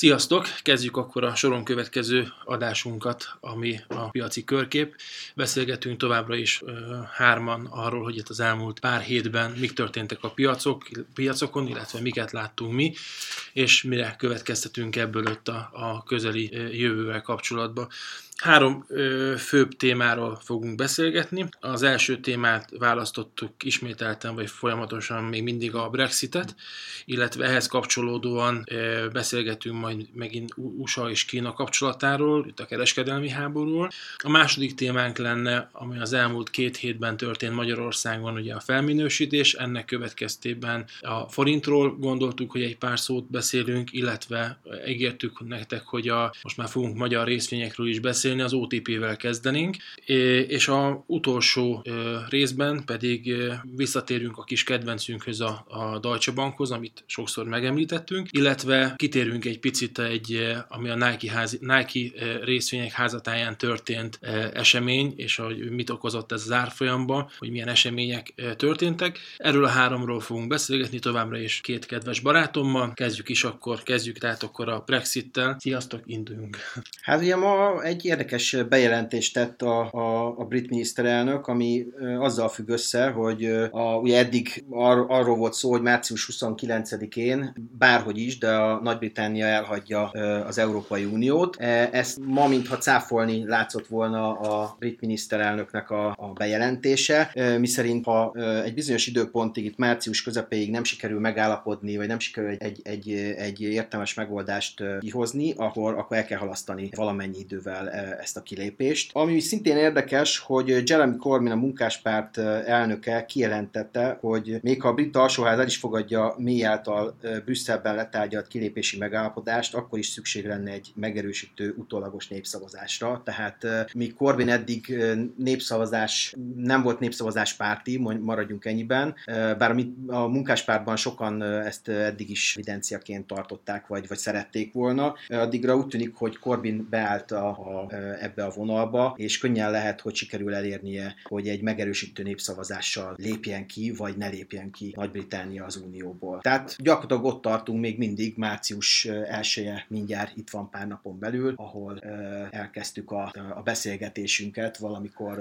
Sziasztok! Kezdjük akkor a soron következő adásunkat, ami a piaci körkép. Beszélgetünk továbbra is ö, hárman arról, hogy itt az elmúlt pár hétben mik történtek a piacok, piacokon, illetve miket láttunk mi, és mire következtetünk ebből ott a, a közeli jövővel kapcsolatban. Három ö, főbb témáról fogunk beszélgetni. Az első témát választottuk ismételten, vagy folyamatosan még mindig a Brexitet, illetve ehhez kapcsolódóan ö, beszélgetünk majd megint USA és Kína kapcsolatáról, itt a kereskedelmi háborúról. A második témánk lenne, ami az elmúlt két hétben történt Magyarországon, ugye a felminősítés, ennek következtében a forintról gondoltuk, hogy egy pár szót beszélünk, illetve ígértük nektek, hogy a, most már fogunk magyar részvényekről is beszélni, beszélni, az OTP-vel kezdenénk, és a utolsó részben pedig visszatérünk a kis kedvencünkhöz, a, a Deutsche Bankhoz, amit sokszor megemlítettünk, illetve kitérünk egy picit egy, ami a Nike, házi, Nike részvények házatáján történt esemény, és hogy mit okozott ez az árfolyamba, hogy milyen események történtek. Erről a háromról fogunk beszélgetni továbbra is két kedves barátommal. Kezdjük is akkor, kezdjük tehát akkor a Brexit-tel. Sziasztok, induljunk! Hát ugye ma egy érdekes bejelentést tett a, a, a brit miniszterelnök, ami azzal függ össze, hogy a, ugye eddig ar, arról volt szó, hogy március 29-én bárhogy is, de a Nagy-Britannia elhagyja az Európai Uniót. E, ezt ma, mintha cáfolni látszott volna a brit miniszterelnöknek a, a bejelentése, miszerint ha egy bizonyos időpontig, itt március közepéig nem sikerül megállapodni, vagy nem sikerül egy, egy, egy, egy értelmes megoldást kihozni, akkor, akkor el kell halasztani valamennyi idővel ezt a kilépést. Ami szintén érdekes, hogy Jeremy Corbyn, a munkáspárt elnöke kijelentette, hogy még ha a brit alsóház el is fogadja mély által Brüsszelben letárgyalt kilépési megállapodást, akkor is szükség lenne egy megerősítő utólagos népszavazásra. Tehát mi Corbyn eddig népszavazás, nem volt népszavazás párti, maradjunk ennyiben, bár a munkáspártban sokan ezt eddig is evidenciaként tartották, vagy, vagy szerették volna. Addigra úgy tűnik, hogy Corbyn beállt a, a ebbe a vonalba, és könnyen lehet, hogy sikerül elérnie, hogy egy megerősítő népszavazással lépjen ki, vagy ne lépjen ki Nagy-Britannia az Unióból. Tehát gyakorlatilag ott tartunk még mindig, március 1 mindjárt itt van pár napon belül, ahol elkezdtük a, a beszélgetésünket valamikor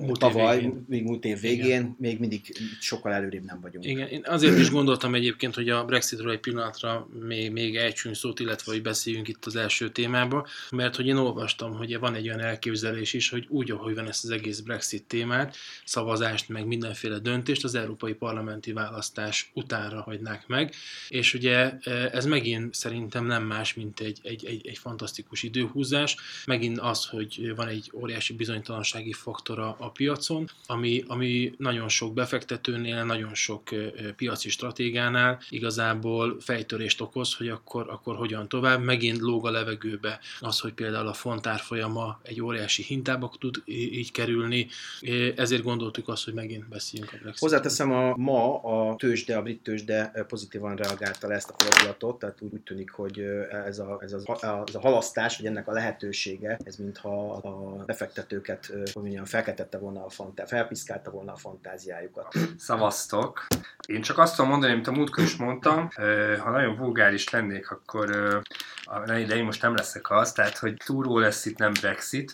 múlt tavaly, végén. még múlt év végén, Igen. még mindig sokkal előrébb nem vagyunk. Igen, én azért is gondoltam egyébként, hogy a Brexitről egy pillanatra még, még ejtsünk szót, illetve hogy beszéljünk itt az első témába, mert hogy én olvastam, hogy van egy olyan elképzelés is, hogy úgy, ahogy van ezt az egész Brexit témát, szavazást, meg mindenféle döntést az európai parlamenti választás utánra hagynák meg, és ugye e, ez megint szerintem nem más, mint egy, egy, egy, egy fantasztikus időhúzás, megint az, hogy van egy óriási bizonytalansági faktora a piacon, ami, ami nagyon sok befektetőnél, nagyon sok e, piaci stratégánál igazából fejtörést okoz, hogy akkor, akkor hogyan tovább, megint lóg a levegőbe az, hogy például a fontár folyama egy óriási hintába tud így kerülni, ezért gondoltuk azt, hogy megint beszéljünk a Brexit. Hozzáteszem, a, ma a tőzsde, a brit tőzsde pozitívan reagálta le ezt a fordulatot, tehát úgy, úgy tűnik, hogy ez a, ez, a, ez a halasztás, vagy ennek a lehetősége, ez mintha a befektetőket, hogy mondjam, felkeltette volna a fantá, felpiszkálta volna a fantáziájukat. Szavaztok. Én csak azt tudom mondani, amit a múltkor is mondtam, ha nagyon vulgáris lennék, akkor de én most nem leszek az, tehát hogy túró lesz itt, nem Brexit.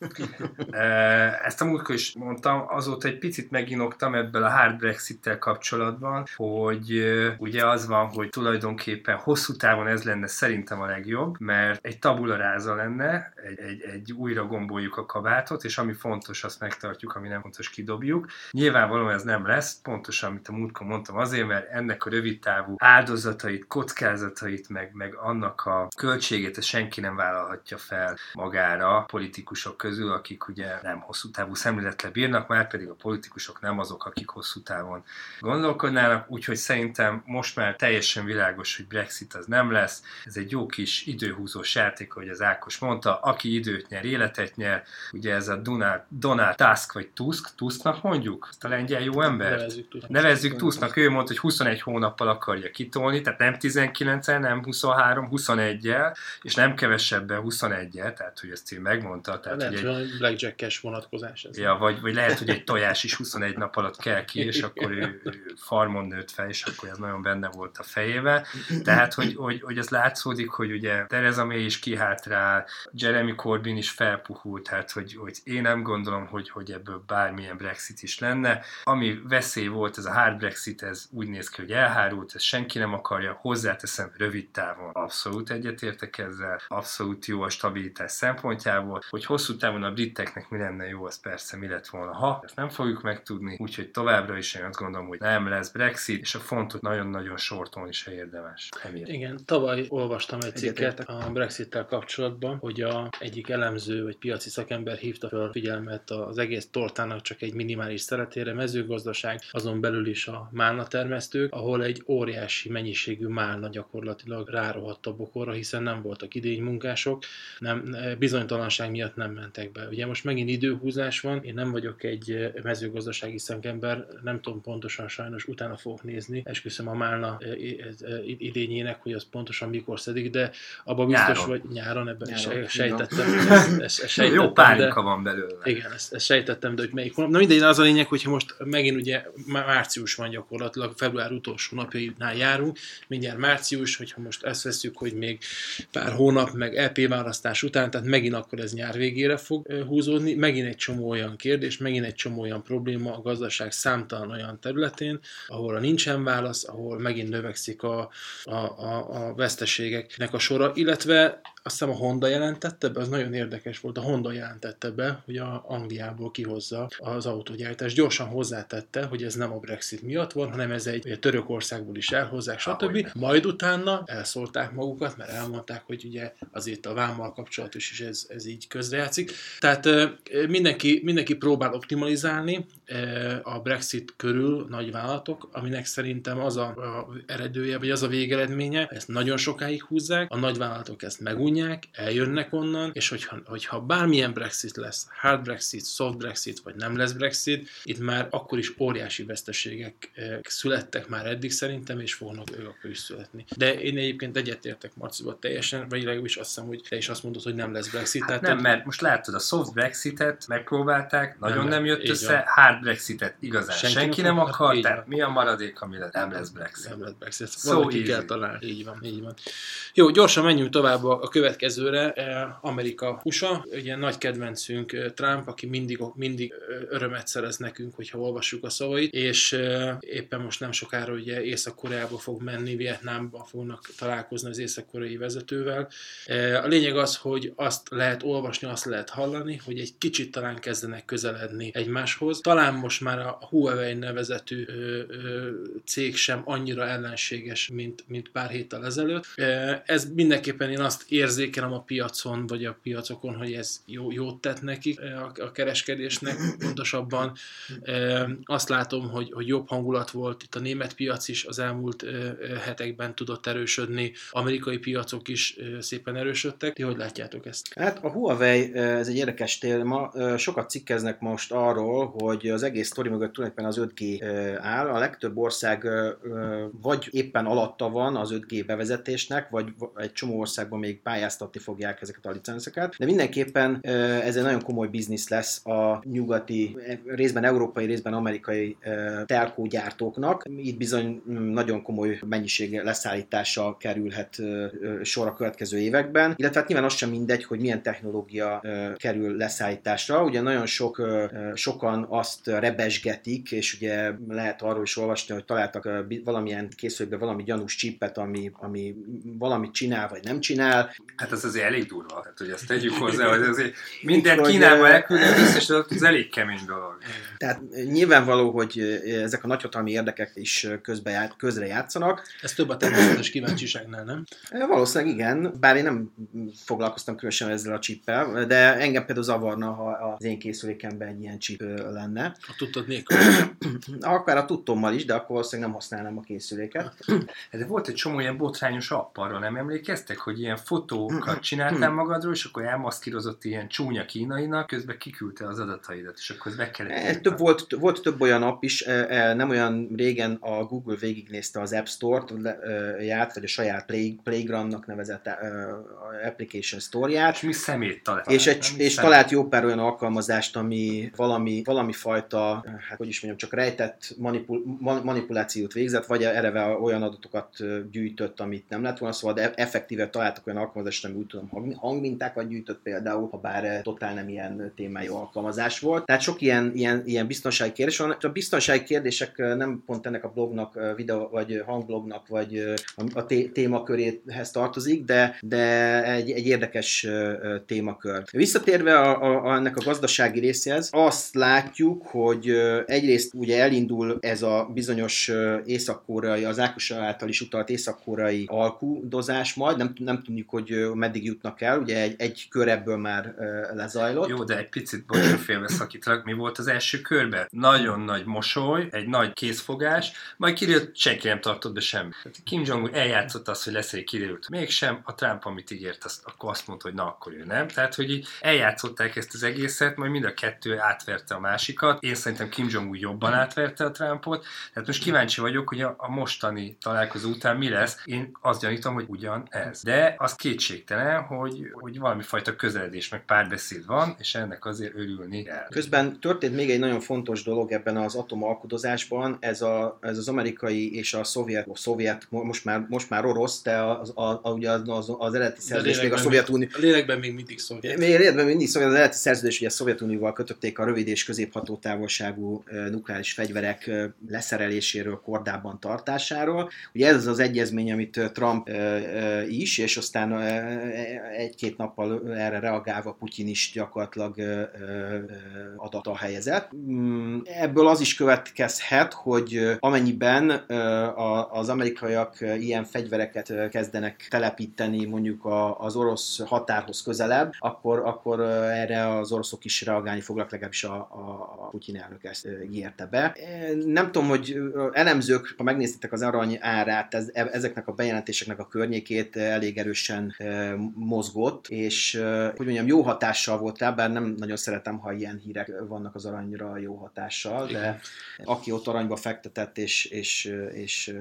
Ezt a múltkor is mondtam, azóta egy picit meginoktam ebből a hard Brexit-tel kapcsolatban, hogy ugye az van, hogy tulajdonképpen hosszú távon ez lenne szerintem a legjobb, mert egy tabula ráza lenne, egy, egy, egy újra gomboljuk a kabátot, és ami fontos, azt megtartjuk, ami nem fontos, kidobjuk. Nyilvánvalóan ez nem lesz, pontosan, amit a múltkor mondtam, azért, mert ennek a rövid távú áldozatait, kockázatait, meg, meg annak a költségét, ezt senki nem vállalhatja fel magára politikusok közül, akik ugye nem hosszú távú szemléletre bírnak, már pedig a politikusok nem azok, akik hosszú távon gondolkodnának, úgyhogy szerintem most már teljesen világos, hogy Brexit az nem lesz. Ez egy jó kis időhúzós játék, hogy az Ákos mondta, aki időt nyer, életet nyer, ugye ez a Donald, Donald Tusk vagy Tusk, Tusknak mondjuk, ezt a lengyel jó ember. Nevezzük, Nevezzük Tusknak, ő mondta, hogy 21 hónappal akarja kitolni, tehát nem 19-el, nem 23, 21-el, és nem kevesebben 21-et, tehát hogy ezt ő megmondta. Tehát, lehet, hogy egy blackjack-es vonatkozás ez. Ja, vagy, vagy lehet, hogy egy tojás is 21 nap alatt kell ki, és akkor ő, ő farmon nőtt fel, és akkor ez nagyon benne volt a fejébe. Tehát, hogy, hogy, hogy az látszódik, hogy ugye Tereza May is kihátrál, Jeremy Corbyn is felpuhult, tehát hogy, hogy én nem gondolom, hogy, hogy ebből bármilyen Brexit is lenne. Ami veszély volt, ez a hard Brexit, ez úgy néz ki, hogy elhárult, ez senki nem akarja, hozzáteszem rövid távon abszolút egyetértek ezzel, abszolút jó a stabilitás szempontjából, hogy hosszú távon a briteknek mi lenne jó, az persze mi lett volna, ha ezt nem fogjuk megtudni, úgyhogy továbbra is én azt gondolom, hogy nem lesz Brexit, és a fontot nagyon-nagyon sorton is érdemes. Emiatt. Igen, tavaly olvastam egy cikket a Brexit-tel kapcsolatban, hogy a egyik elemző vagy piaci szakember hívta fel figyelmet az egész tortának csak egy minimális szeretére, mezőgazdaság, azon belül is a málna termesztők, ahol egy óriási mennyiségű málna gyakorlatilag rárohadt a bokorra, hiszen nem voltak idénymunkások, nem, bizonytalanság miatt nem mentek be. Ugye most megint időhúzás van, én nem vagyok egy mezőgazdasági szakember, nem tudom pontosan sajnos, utána fogok nézni, esküszöm a málna idényének, hogy az pontosan mikor szedik, de abban biztos, Nyáron. hogy nyáron ebben Nyáron, sejtettem. Ezt, ezt, ezt sejtettem, Jó pálinka de, van belőle. igen, ezt, ezt sejtettem, de hogy melyik hónap. Na mindegy, az a lényeg, hogyha most megint ugye má- március van gyakorlatilag, február utolsó napjainál járunk, mindjárt március, hogyha most ezt veszük, hogy még pár hónap, meg EP választás után, tehát megint akkor ez nyár végére fog húzódni, megint egy csomó olyan kérdés, megint egy csomó olyan probléma a gazdaság számtalan olyan területén, ahol a nincsen válasz, ahol megint növekszik a, a, a, a veszteségeknek a sora, illetve azt hiszem a Honda jelentette be, az nagyon érdekes volt, a Honda jelentette be, hogy a Angliából kihozza az autógyártás. Gyorsan hozzátette, hogy ez nem a Brexit miatt van, hanem ez egy Törökországból is elhozzák, stb. Majd utána elszólták magukat, mert elmondták, hogy ugye azért a vámmal kapcsolatos is ez, ez így közrejátszik. Tehát mindenki, mindenki próbál optimalizálni a Brexit körül nagy vállalatok, aminek szerintem az a, a eredője, vagy az a végeredménye, ezt nagyon sokáig húzzák, a nagyvállalatok ezt megunják, eljönnek onnan, és hogyha, hogyha bármilyen Brexit lesz, hard Brexit, soft Brexit, vagy nem lesz Brexit, itt már akkor is óriási veszteségek születtek már eddig szerintem, és fognak ők akkor is születni. De én egyébként egyetértek Marciba teljesen, vagy legalábbis azt hiszem, hogy te is azt mondod, hogy nem lesz Brexit. Hát nem, mert most látod, a soft Brexitet megpróbálták, nagyon Nem nem, jött össze, van. hard Brexitet igazán Senki senki, nem akar, tehát van. mi a maradék, ami? Nem lesz Brexit. Nem lett Brexit. Ezt So kell találni. Így van, így van. Jó, gyorsan menjünk tovább a, a következőre. Eh, Amerika, USA. Ugye nagy kedvencünk eh, Trump, aki mindig, mindig eh, örömet szerez nekünk, hogyha olvassuk a szavait, és éppen most nem sokára ugye Észak-Koreába fog menni, Vietnámba fognak találkozni az észak-koreai vezetővel. A lényeg az, hogy azt lehet olvasni, azt lehet hallani, hogy egy kicsit talán kezdenek közeledni egymáshoz. Talán most már a Huawei nevezetű cég sem annyira ellenséges, mint, mint pár héttel ezelőtt. Ez mindenképpen én azt érzékelem a piacon, vagy a piacokon, hogy ez jó, jót tett nekik e, a, a kereskedésnek, pontosabban e, azt látom, hogy, hogy jobb hangulat volt itt a német piac is az elmúlt ö, hetekben tudott erősödni, amerikai piacok is szépen erősödtek. Ti hogy látjátok ezt? Hát a Huawei, ez egy érdekes téma, sokat cikkeznek most arról, hogy az egész sztori mögött tulajdonképpen az 5G áll. A legtöbb ország vagy éppen alatta van az 5G bevezetésnek, vagy egy csomó országban még pályáztatni fogják ezeket a licenszeket, de mindenképpen ez egy nagyon komoly biznisz lesz a nyugati, részben európai, részben amerikai telkó gyártóknak. Itt bizony nagyon komoly mennyiség leszállítása kerülhet sor a következő években, illetve hát nyilván az sem mindegy, hogy milyen technológia kerül leszállításra. Ugye nagyon sok, sokan azt rebesgetik, és ugye lehet arról is olvasni, hogy találtak valamilyen készülékbe valami gyanús csippet, ami, ami valamit csinál, vagy nem csinál. Hát ez azért elég durva, hát, hogy ezt tegyük hozzá, hogy azért mindent Kínába elküldni, az összes adat, ez elég kemény dolog. Tehát nyilvánvaló, hogy ezek a nagyhatalmi érdekek is közbe ját, közre játszanak. Ez több a természetes kíváncsiságnál, nem? Valószínűleg igen, bár én nem foglalkoztam különösen ezzel a csippel, de engem például zavarna, ha az én készülékemben egy ilyen csip lenne. A tudtad nélkül. Akár a tudtommal is, de akkor valószínűleg nem használnám a készüléket. De volt egy csomó ilyen botrányos app, arra nem emlékeztek, hogy ilyen fotó fotókat csináltál magadról, és akkor elmaszkírozott ilyen csúnya kínainak, közben kiküldte az adataidat, és akkor ez be kellett. E, írni. több volt, volt több olyan app is, e, e, nem olyan régen a Google végignézte az App Store-t, e, ját, vagy a saját Play, Playgroundnak nevezett e, application store-ját, És mi szemét talált. és, egy, és szemét. talált jó pár olyan alkalmazást, ami valami, valami fajta, hát hogy is mondjam, csak rejtett manipul, ma- manipulációt végzett, vagy eleve olyan adatokat gyűjtött, amit nem lett volna, szóval de effektíve találtak olyan alkalmazást, ami úgy tudom hang, hangmintákat gyűjtött például, ha bár eh, totál nem ilyen témájú alkalmazás volt. Tehát sok ilyen, ilyen, ilyen biztonsági kérdés van. A biztonsági kérdések eh, nem pont ennek a blognak, eh, videó vagy hangblognak, vagy eh, a, a té- témaköréhez tartozik, de, de egy, egy érdekes eh, eh, témakör. Visszatérve a, a, a, ennek a gazdasági részéhez, azt látjuk, hogy eh, egyrészt ugye elindul ez a bizonyos eh, észak-koreai, az Ákos által is utalt észak-koreai alkudozás majd, nem, nem tudjuk, hogy meddig jutnak el, ugye egy, egy kör ebből már lezajlott. Jó, de egy picit bocsánat félbeszakítalak, mi volt az első körben? Nagyon nagy mosoly, egy nagy kézfogás, majd kiderült, senki nem tartott be semmi. Kim Jong-un eljátszott azt, hogy lesz egy kiderült. Mégsem, a Trump, amit ígért, azt, akkor azt mondta, hogy na, akkor ő nem. Tehát, hogy így eljátszották ezt az egészet, majd mind a kettő átverte a másikat. Én szerintem Kim Jong-un jobban átverte a Trumpot. Tehát most kíváncsi vagyok, hogy a, a mostani találkozó után mi lesz. Én azt gyanítom, hogy ugyan ez. De az kétségtelen, hogy, hogy valami fajta közeledés, meg párbeszéd van, és ennek azért örülni kell. Közben történt még egy nagyon fontos dolog ebben az atomalkudozásban, ez, a, ez az amerikai és a szovjet, a szovjet most, már, most már orosz, de az, a, a, ugye az, az, az eredeti szerződés még a lélekben Szovjetunió, A lélekben még mindig szovjet. még életben mindig szóval az eredeti szerződés, ugye a Szovjetunióval kötötték a rövid és középható távolságú nukleáris fegyverek leszereléséről, kordában tartásáról. Ugye ez az az egyezmény, amit Trump is, és aztán egy-két nappal erre reagálva Putyin is gyakorlatilag adata helyezett. Mm, Ebből az is következhet, hogy amennyiben az amerikaiak ilyen fegyvereket kezdenek telepíteni mondjuk az orosz határhoz közelebb, akkor, akkor erre az oroszok is reagálni fognak, legalábbis a, a, Putyin elnök ezt ígérte be. Nem tudom, hogy elemzők, ha megnéztétek az arany árát, ez, e- ezeknek a bejelentéseknek a környékét elég erősen mozgott, és hogy mondjam, jó hatással volt rá, bár nem nagyon szeretem, ha ilyen hírek vannak az aranyra jó hatással, de Igen. aki ott aranyba fektetett és, és, és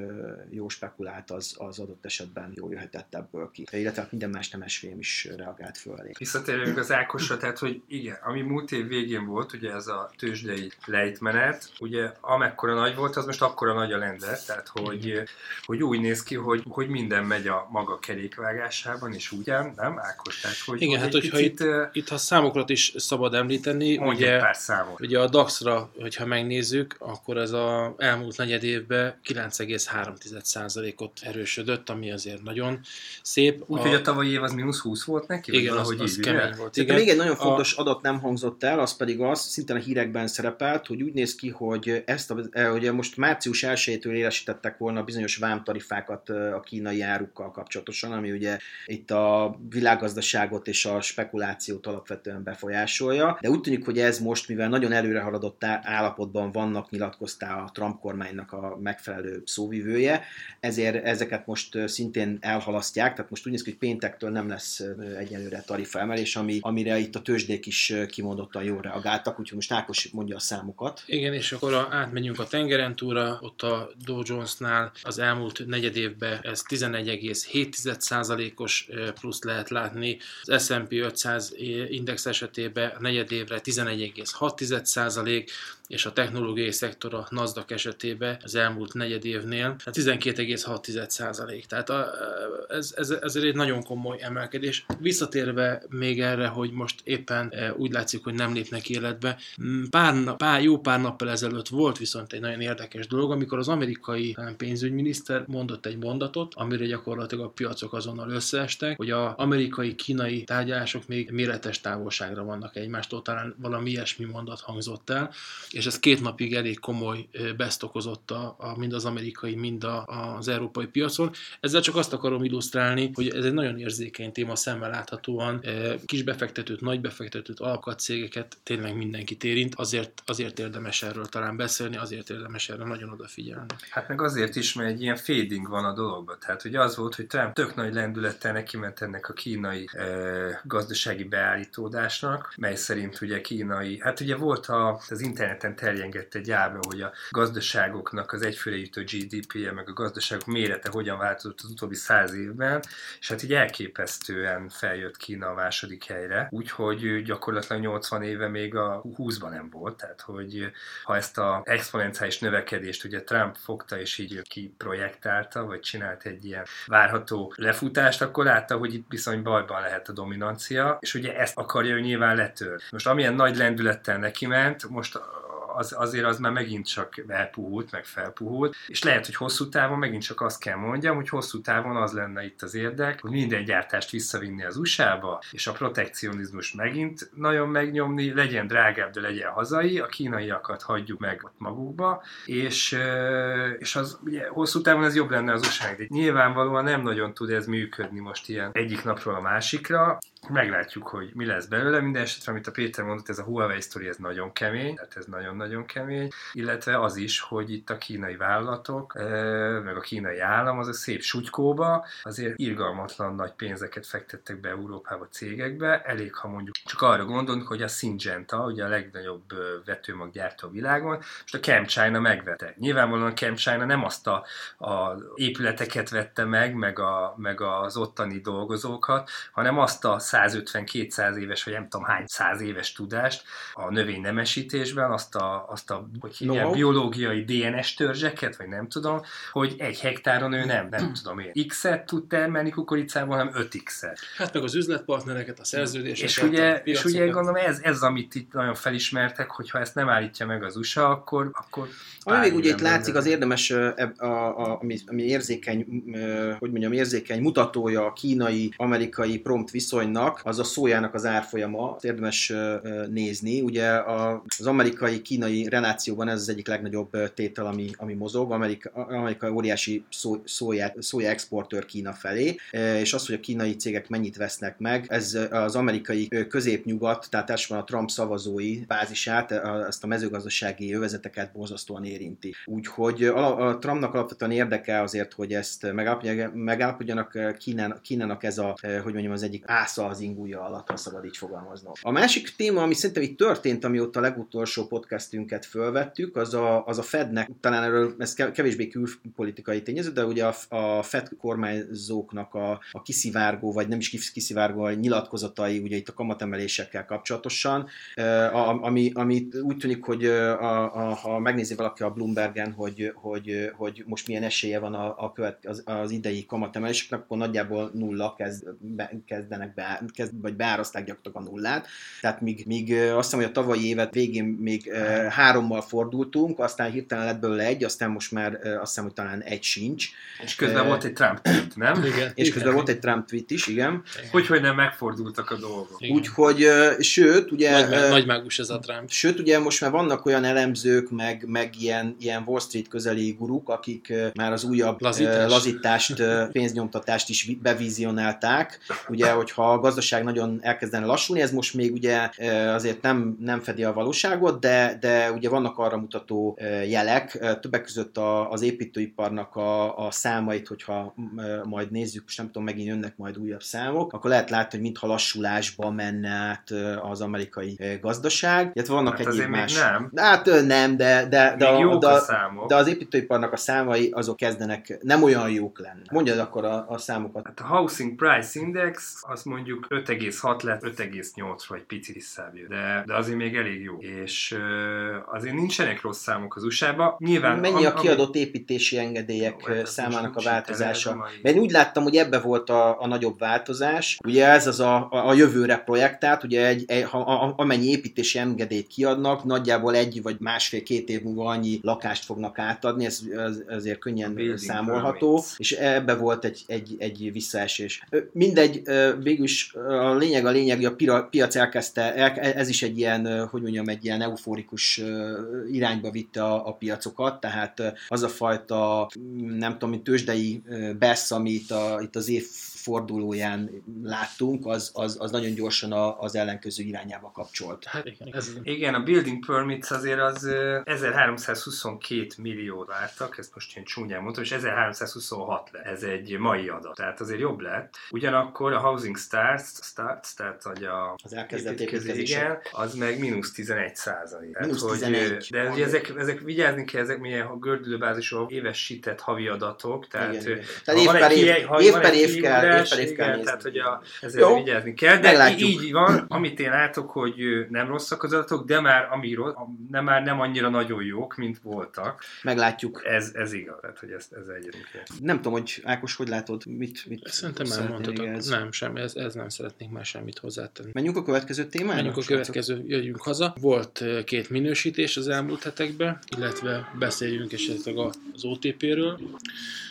jó spekulált, az, az adott esetben jó jöhetett ebből ki. Illetve hát minden más nemes fém is reagált föl elég. Visszatérünk az Ákosra, tehát hogy igen, ami múlt év végén volt, ugye ez a tőzsdei lejtmenet, ugye amekkora nagy volt, az most akkora nagy a lendület, tehát hogy, hogy úgy néz ki, hogy, hogy minden megy a maga kerékvágásában, és ugyan, nem Ákos? Tehát, hogy, Igen, hát hogyha picit, ö, Itt, ha számokat is szabad említeni, ugye, pár számot. ugye a DAX-ra, hogyha megnézzük, akkor ez a elmúlt negyed évben 9,3%-ot erősödött, ami azért nagyon szép. Úgyhogy a tavalyi év az mínusz 20 volt neki? igen, az, az így, kemény volt. Igen. még egy nagyon A- fontos adat nem hangzott el, az pedig az, szintén a hírekben szerepelt, hogy úgy néz ki, hogy ezt a, ugye most március 1-től élesítettek volna bizonyos vámtarifákat a kínai árukkal kapcsolatosan, ami ugye itt a világgazdaságot és a spekulációt alapvetően befolyásolja, de úgy tűnik, hogy ez most, mivel nagyon előre haladott állapotban vannak, nyilatkozta a Trump kormánynak a megfelelő szóvivője, ezért ezeket most szintén elhalasztják, tehát most úgy néz ki, hogy péntektől nem lesz egyelőre tarifaemelés, ami, amire itt a tőzsdék is kimondottan jól reagáltak, úgyhogy most Ákos mondja a számokat. Igen, és akkor a, átmegyünk a tengeren túlra, ott a Dow Jonesnál az elmúlt negyed évben ez 11,7%-os ö, plusz lehet látni, az S&P 500 index esetében a negyed évre 11,6%, és a technológiai szektor a Nasdaq esetében az elmúlt negyed évnél hát 12,6%. Tehát a, ez, ez, ez egy nagyon komoly emelkedés. Visszatérve még erre, hogy most éppen e, úgy látszik, hogy nem lépnek életbe, pár, pár, jó pár nappal ezelőtt volt viszont egy nagyon érdekes dolog, amikor az amerikai talán pénzügyminiszter mondott egy mondatot, amire gyakorlatilag a piacok azonnal összeestek, hogy az amerikai-kínai tárgyalások még méretes távolságra vannak egymástól, talán valami ilyesmi mondat hangzott el, és ez két napig elég komoly beszt okozott a, a, mind az amerikai, mind a, az európai piacon. Ezzel csak azt akarom illusztrálni, hogy ez egy nagyon érzékeny téma, szemmel láthatóan kis befektetőt, nagy befektetőt, alkatcégeket tényleg mindenkit érint, azért, azért érdemes erről talán beszélni, azért érdemes erre nagyon odafigyelni. Hát meg azért is, mert egy ilyen fading van a dologban. Tehát ugye az volt, hogy Trump tök nagy lendülettel neki ment ennek a kínai e, gazdasági beállítódásnak, mely szerint ugye kínai, hát ugye volt a, az interneten terjengett egy ábra, hogy a gazdaságoknak az egyfőre jutó GDP-je, meg a gazdaságok mérete hogyan változott az utóbbi száz évben, és hát így elképesztően feljött Kína a második helyre, úgyhogy gyakorlatilag 80 éve még a 20-ban nem volt, tehát hogy ha ezt a exponenciális növekedést ugye Trump fogta és így kiprojektálta, vagy csinált egy ilyen várható lefutást, akkor látta, hogy itt bizony bajban lehet a dominancia, és ugye ezt akarja ő nyilván letör. Most amilyen nagy lendülettel neki ment, most az, azért az már megint csak elpuhult, meg felpuhult, és lehet, hogy hosszú távon megint csak azt kell mondjam, hogy hosszú távon az lenne itt az érdek, hogy minden gyártást visszavinni az USA-ba, és a protekcionizmus megint nagyon megnyomni, legyen drágább, de legyen hazai, a kínaiakat hagyjuk meg ott magukba, és, és az ugye hosszú távon ez jobb lenne az usa de nyilvánvalóan nem nagyon tud ez működni most ilyen egyik napról a másikra, meglátjuk, hogy mi lesz belőle. Minden esetre, amit a Péter mondott, ez a Huawei sztori, ez nagyon kemény, tehát ez nagyon-nagyon kemény, illetve az is, hogy itt a kínai vállalatok, meg a kínai állam az a szép sutykóba, azért irgalmatlan nagy pénzeket fektettek be Európába cégekbe, elég, ha mondjuk csak arra gondolunk, hogy a Syngenta, ugye a legnagyobb vetőmaggyártó a világon, most a ChemChina megvette. Nyilvánvalóan a ChemChina nem azt a, a épületeket vette meg, meg, a, meg az ottani dolgozókat, hanem azt a 150-200 éves, vagy nem tudom hány száz éves tudást a növény nemesítésben, azt a, azt a hogy hívják, no. biológiai DNS törzseket, vagy nem tudom, hogy egy hektáron ő nem, nem tudom én, X-et tud termelni kukoricával, hanem 5X-et. Hát meg az üzletpartnereket, a szerződéseket. És ugye, és ugye gondolom ez, ez, amit itt nagyon felismertek, hogy ha ezt nem állítja meg az USA, akkor, akkor ami még ugye itt látszik, az érdemes, a, a, a, ami, ami érzékeny, hogy mondjam, érzékeny mutatója a kínai-amerikai prompt viszonynak, az a szójának az árfolyama, érdemes nézni. Ugye az amerikai-kínai relációban ez az egyik legnagyobb tétel, ami, ami mozog. Amerika, Amerika óriási szó, szója, szója exportőr Kína felé, és az, hogy a kínai cégek mennyit vesznek meg, ez az amerikai középnyugat, tehát elsősorban a Trump szavazói bázisát, ezt a mezőgazdasági övezeteket borzasztóan érinti. Úgyhogy a Trumpnak alapvetően érdeke azért, hogy ezt megállapodjanak Kínának, Kínának ez a, hogy mondjam, az egyik ásza az ingúja alatt, ha szabad így fogalmaznom. A másik téma, ami szerintem itt történt, amióta a legutolsó podcastünket fölvettük, az a, az a Fednek, talán erről ez kevésbé külpolitikai tényező, de ugye a, a Fed kormányzóknak a, a kiszivárgó, vagy nem is kiszivárgó, a nyilatkozatai, ugye itt a kamatemelésekkel kapcsolatosan, ami, ami úgy tűnik, hogy a, a, ha megnézi valaki a Bloombergen, hogy, hogy, hogy most milyen esélye van a, a követ, az, az idei kamatemeléseknek, akkor nagyjából nulla kezd, be, kezdenek be, kezd, vagy beáraszták gyakorlatilag a nullát. Tehát míg, míg azt hiszem, hogy a tavalyi évet végén még hárommal fordultunk, aztán hirtelen lett belőle egy, aztán most már azt hiszem, hogy talán egy sincs. És közben uh, volt egy Trump tweet, nem? Igen. És közben igen. volt egy Trump tweet is, igen. Hogy, hogy nem megfordultak a dolgok. Úgyhogy, sőt, ugye... Nagy, uh, nagy mágus ez a Trump. Sőt, ugye most már vannak olyan elemzők, meg, meg ilyen, ilyen Wall Street közeli guruk, akik már az újabb Lazítás. lazítást, pénznyomtatást is bevizionálták. Ugye, hogyha a gazdaság nagyon elkezdene lassulni, ez most még ugye azért nem, nem fedi a valóságot, de, de ugye vannak arra mutató jelek, többek között az építőiparnak a, a számait, hogyha majd nézzük, és nem tudom, megint jönnek majd újabb számok, akkor lehet látni, hogy mintha lassulásba menne át az amerikai gazdaság. Illetve vannak hát egyéb más. nem. Hát nem, de, de, de, a, de, a de az építőiparnak a számai azok kezdenek nem olyan jók lenni. Mondjad akkor a, a számokat. Hát a Housing Price Index az mondjuk 5,6 lett, 5,8 vagy picit visszább de, de azért még elég jó. És azért nincsenek rossz számok az USA-ba. Nyilván, Mennyi a kiadott építési engedélyek jó, számának a változása? Mert én úgy láttam, hogy ebbe volt a, a nagyobb változás. Ugye ez az a, a, a jövőre projektált, ugye egy, egy, ha, a, amennyi építési engedélyt kiadnak, nagyjából egy vagy másfél-két év múlva annyi lakást fognak átadni, ez, ez azért könnyen számolható, permits. és ebbe volt egy, egy, egy visszaesés. Mindegy, végülis a lényeg a lényeg, hogy a piac elkezdte, ez is egy ilyen, hogy mondjam, egy ilyen euforikus irányba vitte a, a piacokat, tehát az a fajta, nem tudom, tőzsdei BESZ, ami a, itt az év fordulóján láttunk, az, az, az nagyon gyorsan a, az ellenkező irányába kapcsolt. Hát igen, ez Igen, a building permits azért az ö, 1322 millió vártak, ezt most én csúnyán mondtam, és 1326 le. Ez egy mai adat, tehát azért jobb lett. Ugyanakkor a housing starts, starts tehát hogy a Az elkezdett igen, az meg mínusz 11 százalék. Mínusz 11. De ugye ezek, ezek vigyázni kell, ezek milyen a gördülőbázisú évesített havi adatok, tehát, Igen, igen. Tehát év per év- év év év év kell igen, nézni. Tehát, hogy a, ezzel Jó. vigyázni kell, de Meglátjuk. így van, amit én látok, hogy nem rosszak az adatok, de már, ami rossz, nem, már nem annyira nagyon jók, mint voltak. Meglátjuk. Ez, ez igaz, tehát, hogy ezt, ez egyetünk. Nem tudom, hogy Ákos, hogy látod, mit, mit Szerintem még ehhez? Nem, semmi, ez, ez nem szeretnék már semmit hozzátenni. Menjünk a következő témára? Menjünk a következő, jöjjünk haza. Volt két minősítés az elmúlt hetekben, illetve beszéljünk esetleg az OTP-ről.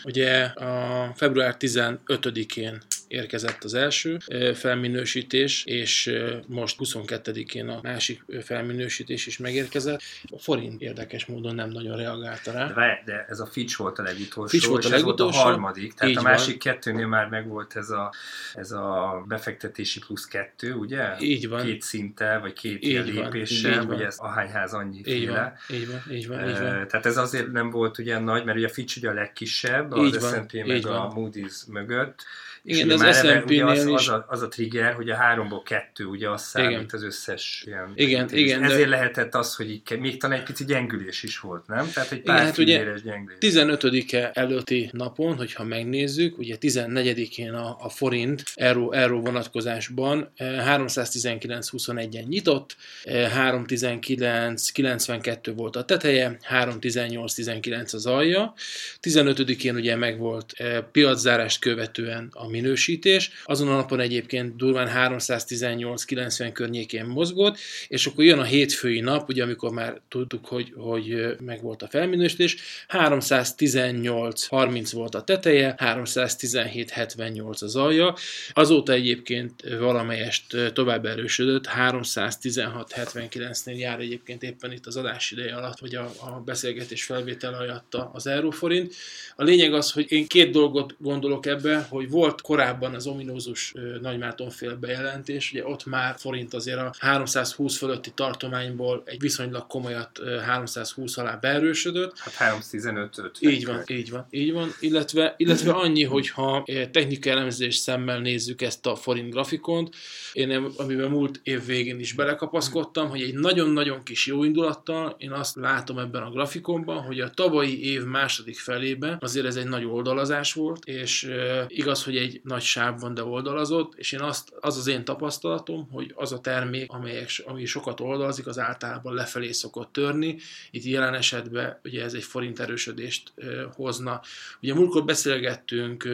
Ugye a február 15-én érkezett az első felminősítés, és most 22-én a másik felminősítés is megérkezett. A forint érdekes módon nem nagyon reagálta De, rá. várj, de ez a Fitch volt a legutolsó, Fitch volt a és ez volt a legutolsó. harmadik, tehát a van. másik kettőnél már megvolt ez a, ez a befektetési plusz kettő, ugye? Így van. Két szinttel, vagy két Így ilyen van, lépéssel, így van. ugye ez ahányház annyi Így féle. van, így van, így van, így van. Eh, Tehát ez azért nem volt ugye nagy, mert ugye a Fitch ugye a legkisebb, az van, S&P meg a van. Moody's mögött. És Igen, az ugye az, az, a, az a trigger, hogy a háromból kettő, ugye az számít Igen. az összes ilyen. Igen, igen, de- Ezért lehetett az, hogy így, még talán egy pici gyengülés is volt, nem? Tehát egy Igen, pár hát ugye gyengülés. 15-e előtti napon, hogyha megnézzük, ugye 14-én a, a forint euró, euró vonatkozásban eh, 319.21-en nyitott, eh, 319.92 volt a teteje, 318.19 az alja. 15-én ugye megvolt eh, piaczárást követően a minősítés, azon a napon egyébként durván 318.90 környékén mozgott, és akkor jön a hétfői nap, ugye amikor már tudtuk, hogy, hogy eh, megvolt a felminősítés, 318.30 volt a teteje, 317.78 az alja. Azóta egyébként valamelyest tovább erősödött, 316.79-nél jár egyébként éppen itt az adás ideje alatt, vagy a, a beszélgetés felvétel alatt az euróforint. A lényeg az, hogy én két dolgot gondolok ebbe, hogy volt korábban az ominózus ö, Nagymártonféle bejelentés, ugye ott már forint azért a 320 fölötti tartományból egy viszonylag komolyat ö, 320 alá beerősödött, Hát 315 5 így van, így van, így van. Illetve, illetve annyi, hogyha technikai elemzés szemmel nézzük ezt a forint grafikont, én amiben múlt év végén is belekapaszkodtam, hogy egy nagyon-nagyon kis jó indulattal én azt látom ebben a grafikonban, hogy a tavalyi év második felében azért ez egy nagy oldalazás volt, és igaz, hogy egy nagy sávban, de oldalazott, és én azt, az az én tapasztalatom, hogy az a termék, amelyek, ami sokat oldalazik, az általában lefelé szokott törni. Itt jelen esetben ugye ez egy forint erősödést hozna. Ugye múltkor beszélgettünk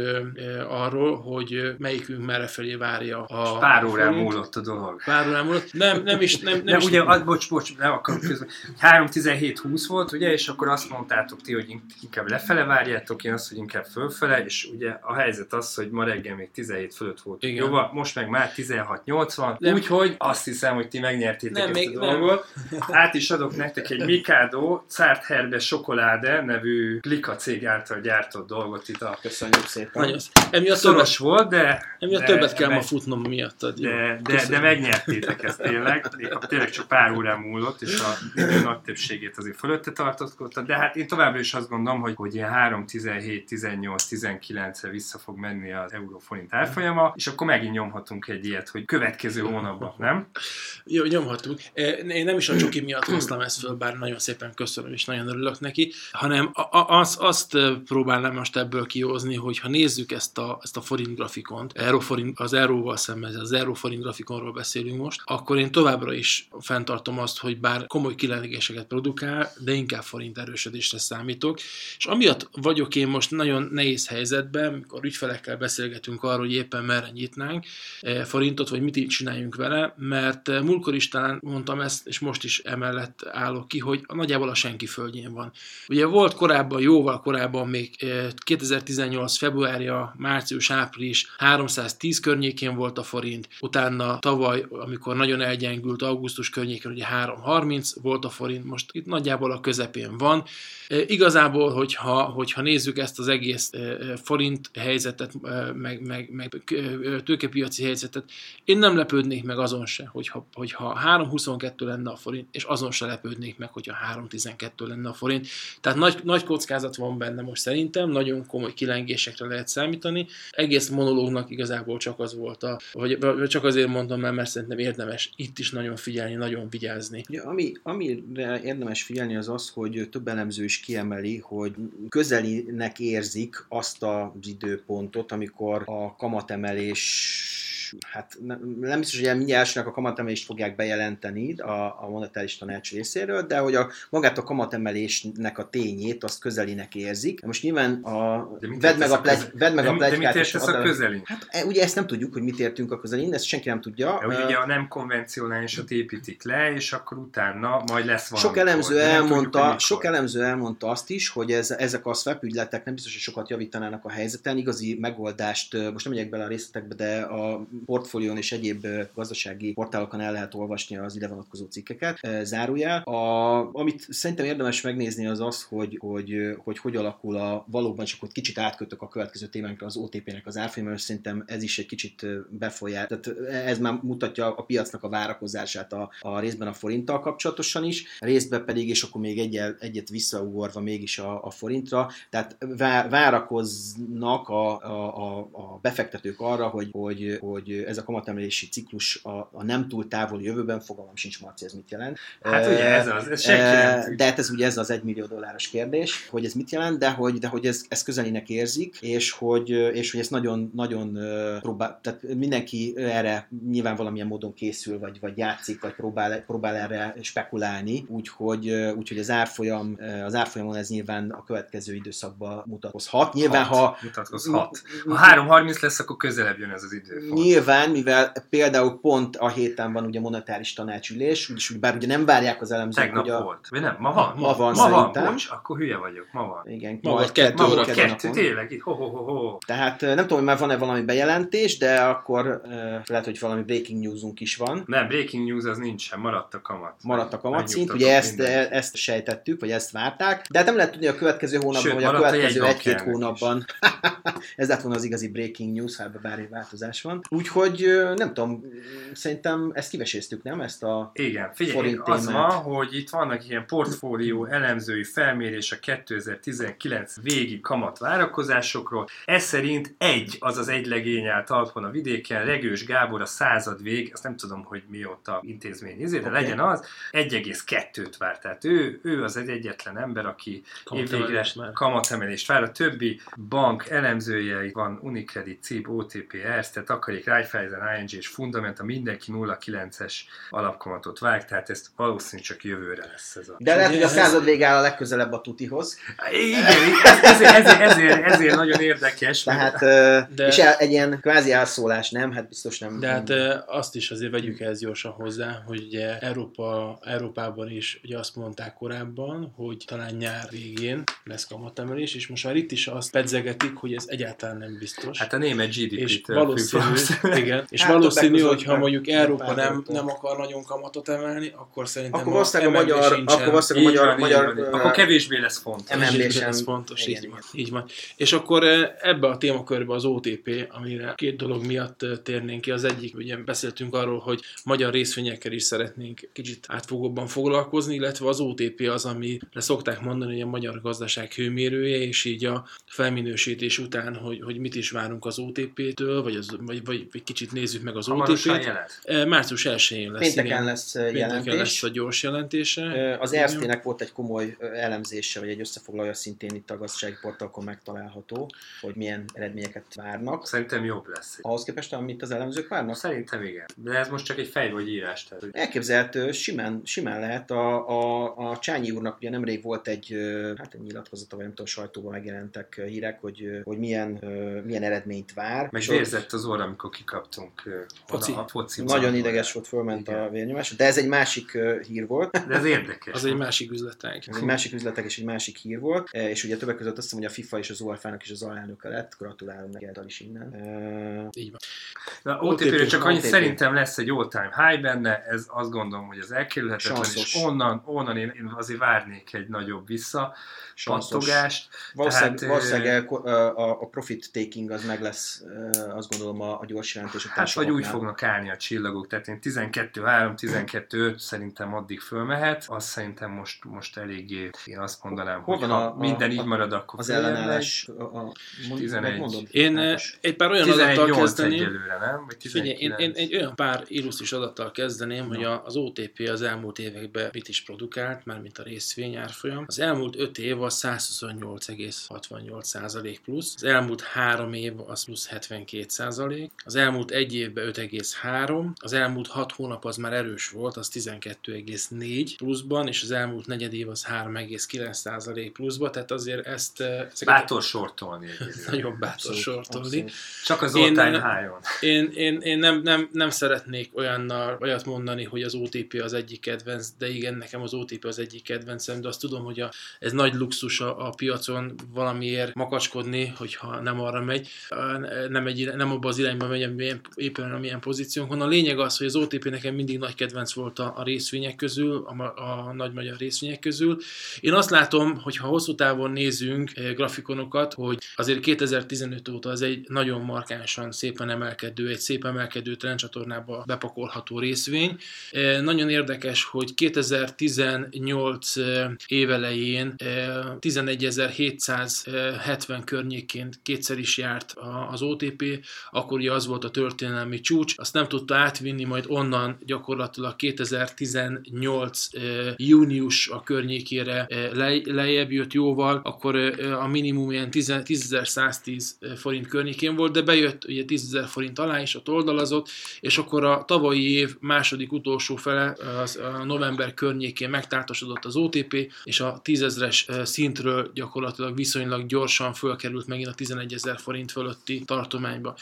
arról, hogy melyikünk merre felé várja a Pár órán forint. múlott a dolog. Pár órán múlott. Nem, nem is, nem, nem Nem, is ugye, az, bocs, bocs, nem akarom közben. 3-17-20 volt, ugye, és akkor azt mondtátok ti, hogy inkább lefele várjátok, én azt, hogy inkább fölfele, és ugye a helyzet az, hogy ma reggel még 17 fölött volt. Igen. Jó, most meg már 16-80, Nem. úgyhogy azt hiszem, hogy ti megnyertétek Nem, ezt még a nem. dolgot. Át is adok nektek egy Mikado Zárt Herbe Sokolade nevű Glika cég által gyártott dolgot itt a Köszönjük szépen. Nagyon, emiatt többet, Szoros volt, de... emiatt de- többet kell de- ma futnom miattad. De, de, de köszönöm. megnyertétek ezt tényleg, tényleg csak pár órán múlott, és a idő nagy többségét azért fölötte tartózkodta, de hát én továbbra is azt gondolom, hogy, hogy ilyen 3, 17, 18, 19-re vissza fog menni az euróforint árfolyama, és akkor megint nyomhatunk egy ilyet, hogy következő hónapban, nem? Jó, nyomhatunk. Én nem is a csoki miatt hoztam ezt föl, bár nagyon szépen köszönöm, és nagyon örülök neki, hanem az, azt próbálnám most ebből kihozni, hogy ha nézzük ezt a, ezt a forint grafikont, az euróval szemben, az euróforint grafikonról beszélünk most, akkor én továbbra is fenntartom azt, hogy bár komoly kilengéseket produkál, de inkább forint erősödésre számítok, és amiatt vagyok én most nagyon nehéz helyzetben, mikor ügyfelekkel beszélgetünk arról, hogy éppen merre nyitnánk eh, forintot, vagy mit így csináljunk vele, mert eh, múltkor is talán mondtam ezt, és most is emellett állok ki, hogy nagyjából a senki földjén van. Ugye volt korábban, jóval korábban még eh, 2018. februárja, március, április 310 környékén volt a forint, utána tavaly, amikor nagyon elgyengült augusztus környékén, ugye 330 volt a forint, most itt nagyjából a közepén van. Igazából, hogyha, hogyha nézzük ezt az egész forint helyzetet meg, meg, meg tőkepiaci helyzetet, én nem lepődnék meg azon se, hogyha, hogyha 3.22 lenne a forint, és azon se lepődnék meg, hogyha 3.12 lenne a forint. Tehát nagy, nagy kockázat van benne most szerintem, nagyon komoly kilengésekre lehet számítani. Egész monológnak igazából csak az volt, a, vagy csak azért mondtam mert, mert szerintem érdemes itt is nagyon figyelni, nagyon vigyázni. Ja, ami, amire érdemes figyelni az az, hogy több elemző is kiemeli, hogy közelinek érzik azt az időpontot, amikor a kamatemelés hát nem biztos, hogy mindjárt elsőnek a kamatemelést fogják bejelenteni a, a monetáris tanács részéről, de hogy a, magát a kamatemelésnek a tényét azt közelinek érzik. Most nyilván a, vedd meg a, plegy, vedd meg de, a plegykát. De mit értesz a közelin? Hát e, ugye ezt nem tudjuk, hogy mit értünk a közelin, ezt senki nem tudja. De, ugye, ugye a nem konvencionálisat építik le, és akkor utána majd lesz valami. Sok elemző elmondta, tudjuk, sok elemző elmondta azt is, hogy ez, ezek a swap ügyletek nem biztos, hogy sokat javítanának a helyzeten. Igazi megoldást, most nem megyek bele a részletekbe, de a portfólión és egyéb gazdasági portálokon el lehet olvasni az ide vonatkozó cikkeket. Zárójel. A, amit szerintem érdemes megnézni az az, hogy hogy, hogy, hogy alakul a valóban, csak hogy kicsit átkötök a következő témánkra az OTP-nek az árfolyama, és szerintem ez is egy kicsit befolyál. Tehát ez már mutatja a piacnak a várakozását a, a részben a forinttal kapcsolatosan is, részben pedig, és akkor még egyet, egyet visszaugorva mégis a, a forintra, tehát várakoznak a, a, a, a befektetők arra, hogy, hogy, hogy ez a kamatemelési ciklus a, a nem túl távoli jövőben, fogalmam sincs, Marci, ez mit jelent. Hát ugye ez az, ez senki De hát ez ugye ez az egymillió dolláros kérdés, hogy ez mit jelent, de hogy, de hogy ez, ez közelinek érzik, és hogy, és hogy ez nagyon, nagyon próbál, tehát mindenki erre nyilván valamilyen módon készül, vagy, vagy játszik, vagy próbál, próbál erre spekulálni, úgyhogy, úgyhogy az árfolyam, az árfolyamon ez nyilván a következő időszakban mutatkozhat. Nyilván, hat, ha... Mutatkozhat. Ha 3.30 lesz, akkor közelebb jön ez az idő. Nyilván nyilván, mivel például pont a héten van ugye monetáris tanácsülés, úgyis úgy, bár ugye nem várják az elemzők, Tegnap hogy a... volt. Vagy nem, ma van? Ma, ma van ma szerintem. van, bocs, akkor hülye vagyok, ma van. Igen, ma majd kettő ma óra. Kettő, kettő tényleg, itt, ho, ho, ho, ho. Tehát nem tudom, hogy már van-e valami bejelentés, de akkor uh, lehet, hogy valami breaking newsunk is van. Nem, breaking news az nincsen, maradt a kamat. Maradt a kamatszint, ugye ezt, minden. ezt sejtettük, vagy ezt várták, de hát nem lehet tudni a következő hónapban, Sőt, vagy a következő egy-két hónapban. Ez lett volna az igazi breaking news, ha bármi változás van. Úgyhogy nem tudom, szerintem ezt kiveséztük, nem? Ezt a Igen, figyelj, az ma, hogy itt vannak ilyen portfólió elemzői felmérés a 2019 végi kamat várakozásokról. Ez szerint egy, az az egy legény állt talpon a vidéken, Regős Gábor a század vég, azt nem tudom, hogy mióta intézmény izé, de okay. legyen az, 1,2-t várt. Tehát ő, ő az egy egyetlen ember, aki évvégre kamatemelést vár. A többi bank elemzője van Unicredit, CIB, OTP, Erste, Takarék, Raiffeisen, ING és Fundamenta mindenki 0,9-es alapkamatot vág, tehát ezt valószínűleg csak jövőre lesz ez a... De lehet, hogy a század vége áll a legközelebb a tutihoz. Igen, ezért, ezért, ezért, ezért nagyon érdekes. Tehát, de... és egy ilyen kvázi elszólás, nem? Hát biztos nem. De hát azt is azért vegyük ez gyorsan hozzá, hogy ugye Európa, Európában is ugye azt mondták korábban, hogy talán nyár végén lesz kamatemelés, és most már itt is azt pedzegetik, hogy ez egyáltalán nem biztos. Hát a német GDP-t és valószínű, igen, és hát valószínű, hogy ha mondjuk Európa nem, nem akar nagyon kamatot emelni, akkor szerintem akkor a, a magyar, akkor valószínűleg a magyar, magyar, van, akkor kevésbé lesz fontos. Kevésbé lesz fontos, így van, így van. És akkor ebbe a témakörbe az OTP, amire két dolog miatt térnénk ki. Az egyik, ugye beszéltünk arról, hogy magyar részvényekkel is szeretnénk kicsit átfogóbban foglalkozni, illetve az OTP az, amire szokták mondani, hogy a magyar gazdaság hőmérője, és így a felminősítés után, hogy, hogy mit is várunk az OTP-től, vagy, az, vagy, vagy, vagy kicsit nézzük meg az OTP-t. Március 1-én lesz. Pénteken igen. lesz jelentés. Pénteken lesz a gyors jelentése. Az ERSZT-nek volt egy komoly elemzése, vagy egy összefoglalója szintén itt a gazdasági portalkon megtalálható, hogy milyen eredményeket várnak. Szerintem jobb lesz. Ahhoz képest, amit az elemzők várnak? Szerintem igen. De ez most csak egy fej vagy írás. Tehát. Elképzelhető, simán, simán lehet. A, a, a Csányi úrnak ugye nemrég volt egy, hát egy nyilatkozata, vagy nem tudom, sajtóban megjelentek hírek, hogy, hogy milyen, milyen eredményt vár. Meg vérzett az orra, amikor kikaptunk Foci. oda a foci Nagyon ideges volt, fölment Igen. a vérnyomás, de ez egy másik hír volt. De ez érdekes. Az egy másik üzletág. Ez egy másik üzletek és egy másik hír volt, e, és ugye többek között azt hiszem, hogy a FIFA és az UEFA-nak is az alelnöke lett, gratulálom neki el is innen. E, Így van. Na, OTP-ről csak annyit OTP. szerintem lesz egy all-time high benne, ez azt gondolom, hogy az elkerülhetetlen, és onnan, onnan én, én azért várnék egy nagyobb vissza pattogást. Valószínűleg, Tehát, valószínűleg a, a profit taking az meg lesz, azt gondolom a, a gyors jelentések. Hát vagy úgy fognak állni a csillagok, tehát én 12-3, 12-5 szerintem addig fölmehet, azt szerintem most, most eléggé, én azt mondanám, Hol hogy ha a- a- minden így a- marad, akkor Az ellenállás, a, a, mond, 11. mondod? Én eh, egy pár olyan adattal 11-8 kezdeném. egyelőre, nem? Vagy Figyelj, én, 19. én egy olyan pár illusztris adattal kezdeném, hogy a, az OTP az elmúlt években mit is produkált, mármint a részvény árfolyam. Az elmúlt 5 év az 128,68% plusz, az elmúlt 3 év az plusz 72%, az elmúlt egy évben 5,3, az elmúlt 6 hónap az már erős volt, az 12,4 pluszban, és az elmúlt negyed év az 3,9% pluszban, tehát azért ezt eh, ezeket Bátor sortolni nagyon bátor sortolni. Csak az Én- all-time high-on. Én, én, én nem, nem, nem szeretnék olyannal, olyat mondani, hogy az OTP az egyik kedvenc, de igen, nekem az OTP az egyik kedvencem, de azt tudom, hogy a, ez nagy luxus a, a piacon valamiért makacskodni, hogyha nem arra megy, nem, egy, nem abba az irányba megy, amilyen, éppen amilyen pozíciónk van. A lényeg az, hogy az OTP nekem mindig nagy kedvenc volt a, a részvények közül, a, a nagy magyar részvények közül. Én azt látom, hogy ha hosszú távon nézünk eh, grafikonokat, hogy azért 2015 óta az egy nagyon markánsan szépen emelkedő, egy szép emelkedő trendcsatornába bepakolható részvény. Eh, Nagyon érdekes, hogy 2018 eh, évelején eh, 11.770 környékén kétszer is járt az OTP, akkor ugye az volt a történelmi csúcs, azt nem tudta átvinni, majd onnan gyakorlatilag 2018 eh, június a környékére le- lejjebb jött jóval, akkor a minimum ilyen 10 10.110 forint környékén volt, de bejött ugye 10.000 forint alá is, ott oldalazott, és akkor a tavalyi év második utolsó fele, az a november környékén megtártosodott az OTP, és a 10.000-es szintről gyakorlatilag viszonylag gyorsan fölkerült megint a 11.000 forint fölötti tartományba.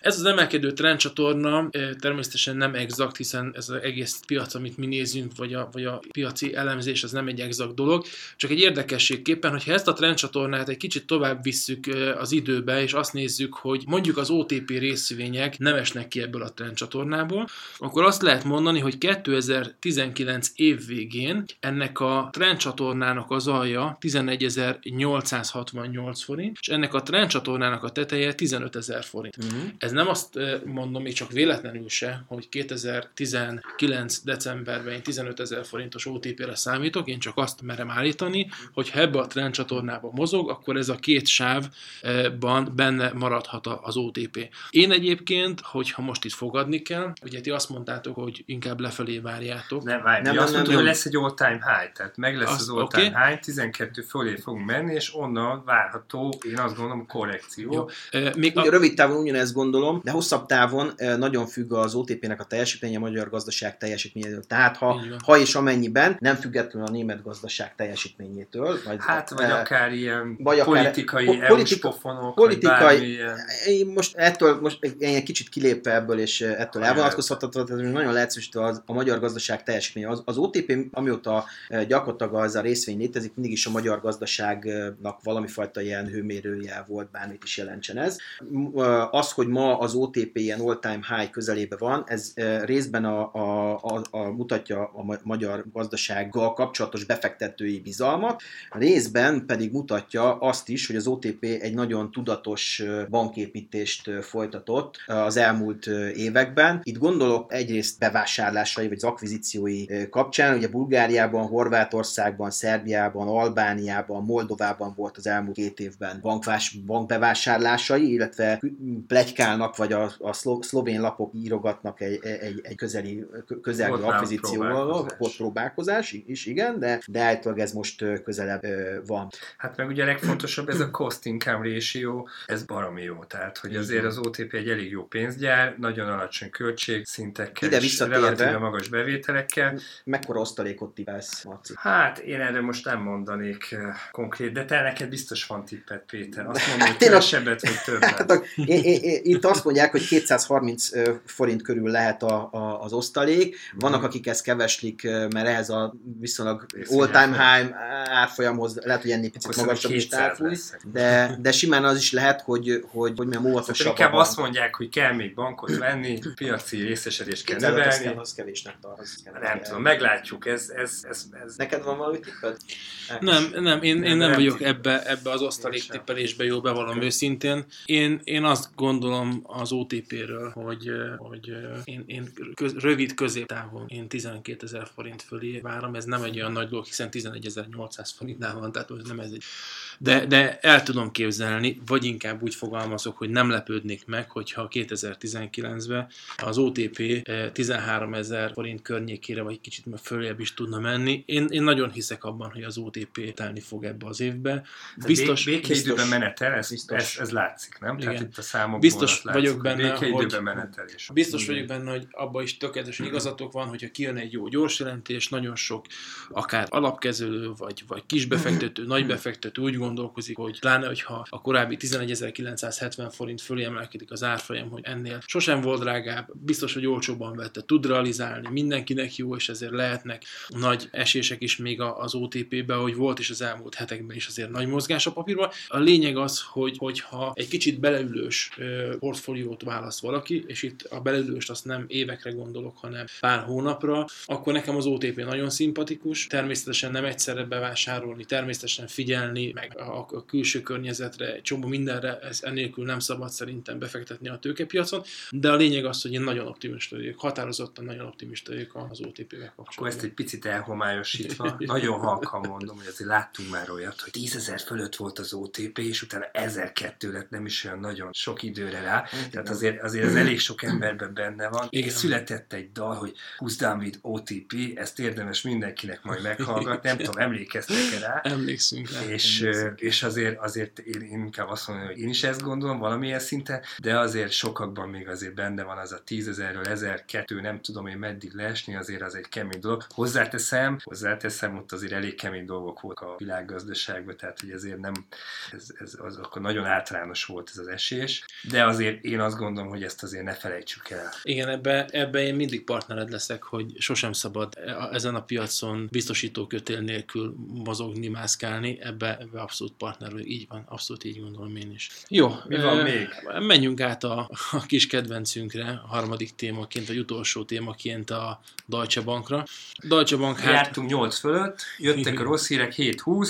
Ez az emelkedő trendcsatorna természetesen nem exakt, hiszen ez az egész piac, amit mi nézünk, vagy a, vagy a piaci elemzés, az nem egy exakt dolog, csak egy érdekességképpen, hogyha ezt a trendcsatornát egy kicsit tovább visszük az időbe, és azt nézzük, hogy mondjuk az OTP részvények nem esnek ki ebből a trendcsatornából, akkor azt lehet mondani, hogy 2019 év végén ennek a trendcsatornának az alja 11.868 forint, és ennek a trendcsatornának a teteje 15.000 forint. Uh-huh. Ez nem azt eh, mondom, még csak véletlenül se, hogy 2019 decemberben én 15 ezer forintos OTP-re számítok, én csak azt merem állítani, hogy ha ebbe a trendcsatornába mozog, akkor ez a két sávban benne maradhat a- az OTP. Én egyébként, hogyha most itt fogadni kell, ugye ti azt mondtátok, hogy inkább lefelé várjátok. Nem, várj, Nem, nem, azt nem, mondtuk, nem. hogy lesz egy all-time high, tehát meg lesz Azt- az all-time oké. high, 12 fölé fogunk menni, és onnan várható, én azt gondolom, korrekció. Jó. Még a, rövid távon ugyanezt gondolom, de hosszabb távon nagyon függ az OTP-nek a teljesítménye a magyar gazdaság teljesítményétől. Tehát ha, ha és amennyiben nem függetlenül a német gazdaság teljesítményétől, vagy, Hát, vagy eh, akár ilyen vagy akár- politikai po- politika- pofonok, politikai-. Én most ettől, most én egy kicsit kilépve ebből, és ettől elvonatkoztatható, tehát nagyon leegyszerűsítve az, a magyar gazdaság teljesítménye. Az, az OTP, amióta gyakorlatilag az a részvény létezik, mindig is a magyar gazdaságnak valami fajta ilyen hőmérője volt, bármit is jelentsen ez. Az, hogy ma az OTP ilyen all-time high közelébe van, ez részben a, a, a, a mutatja a ma- magyar gazdasággal kapcsolatos befektetői bizalmat, részben pedig mutatja azt is, hogy az OTP egy nagyon tudatos banképítést folytatott az elmúlt években. Itt gondolok egyrészt bevásárlásai vagy az akvizíciói kapcsán, ugye Bulgáriában, Horvátországban, Szerbiában, Albániában, Moldovában volt az elmúlt két évben bankvás, bankbevásárlásai, illetve plegykálnak, vagy a, a szlo, szlovén lapok írogatnak egy, egy, egy közeli, közelgő Volt akvizícióval, próbálkozás. volt próbálkozás is, igen, de, de általában ez most közelebb ö, van. Hát meg ugye a legfontosabb ez a cost income ratio, ez baromi jó. Tehát, hogy azért az OTP egy elég jó pénzgyár, nagyon alacsony költségszintekkel, Ide és relatíve magas bevételekkel. Mekkora osztalékot tippelsz, Marci? Hát én erre most nem mondanék konkrét, de te neked biztos van tippet, Péter. Azt mondom, hogy Hát kevesebbet vagy Hát többet. a, én, én, én, itt azt mondják, hogy 230 forint körül lehet a, a, az osztalék. Vannak, akik ezt keveslik, mert ehhez a viszonylag all-time high árfolyamhoz lehet, hogy ennél picit magasabb is elfúj, de, de simán az is lehet, hogy, hogy, hogy milyen óvatosabb. Inkább azt mondják, hogy kell még bankot venni, piaci részesedést kell növelni. Az, az kevésnek tart. Nem tudom, meglátjuk. Ez, ez, ez, ez. Neked van valami tipped? Nem, nem, én, én nem vagyok ebbe, ebbe az osztalék tippelésbe jó, bevallom őszintén. Én, én azt gondolom az OTP-ről, hogy, hogy én, én köz, rövid középtávon én 12 ezer forint fölé várom, ez nem egy olyan nagy dolog, hiszen 11.800 forintnál van, tehát nem ez egy de, de el tudom képzelni, vagy inkább úgy fogalmazok, hogy nem lepődnék meg, hogyha 2019-ben az OTP 13 ezer forint környékére, vagy kicsit följebb is tudna menni. Én, én nagyon hiszek abban, hogy az OTP telni fog ebbe az évbe. Biztos, békeidőben menetel, ez, ez, ez látszik, nem? Igen. Tehát itt a számokból Biztos látszik, vagyok benne, hogy, menetelés. Biztos vagyok benne, hogy abban is tökéletesen igazatok van, hogyha kijön egy jó gyors jelentés, nagyon sok akár alapkezelő, vagy, vagy kisbefektető, nagybefektető úgy gondolkozik, hogy pláne, hogyha a korábbi 11.970 forint fölé emelkedik az árfolyam, hogy ennél sosem volt drágább, biztos, hogy olcsóban vette, tud realizálni, mindenkinek jó, és ezért lehetnek nagy esések is még az OTP-be, hogy volt is az elmúlt hetekben is azért nagy mozgás a papírban. A lényeg az, hogy hogyha egy kicsit beleülős portfóliót választ valaki, és itt a beleülőst azt nem évekre gondolok, hanem pár hónapra, akkor nekem az OTP nagyon szimpatikus. Természetesen nem egyszerre bevásárolni, természetesen figyelni, meg a, a külső környezetre, egy csomó mindenre, ez ennélkül nem szabad szerintem befektetni a tőkepiacon, de a lényeg az, hogy én nagyon optimista vagyok, határozottan nagyon optimista vagyok az OTP-vel kapcsolatban. Akkor ezt egy picit elhomályosítva, nagyon halkan mondom, hogy azért láttunk már olyat, hogy 10 ezer fölött volt az OTP, és utána 1002 lett nem is olyan nagyon sok időre rá, tehát azért, azért ez elég sok emberben benne van, Igen. és született egy dal, hogy Done with OTP, ezt érdemes mindenkinek majd meghallgatni, nem tudom, emlékeztek-e rá? Emlékszünk rá. És, és azért, azért én, inkább azt mondom, hogy én is ezt gondolom valamilyen szinten, de azért sokakban még azért benne van az a tízezerről, ezer, kettő, nem tudom én meddig leesni, azért az egy kemény dolog. Hozzáteszem, hozzáteszem, ott azért elég kemény dolgok voltak a világgazdaságban, tehát hogy ezért nem, ez, ez az akkor nagyon általános volt ez az esés, de azért én azt gondolom, hogy ezt azért ne felejtsük el. Igen, ebbe, ebbe én mindig partnered leszek, hogy sosem szabad ezen a piacon biztosító kötél nélkül mozogni, mászkálni, ebbe, ebbe abszolút partner vagyok. Így van, abszolút így gondolom én is. Jó, mi van e, még? Menjünk át a, a kis kedvencünkre, a harmadik témaként, vagy utolsó témaként a Deutsche Bankra. Deutsche Bank hát... Jártunk 8 fölött, jöttek a rossz hírek 7-20,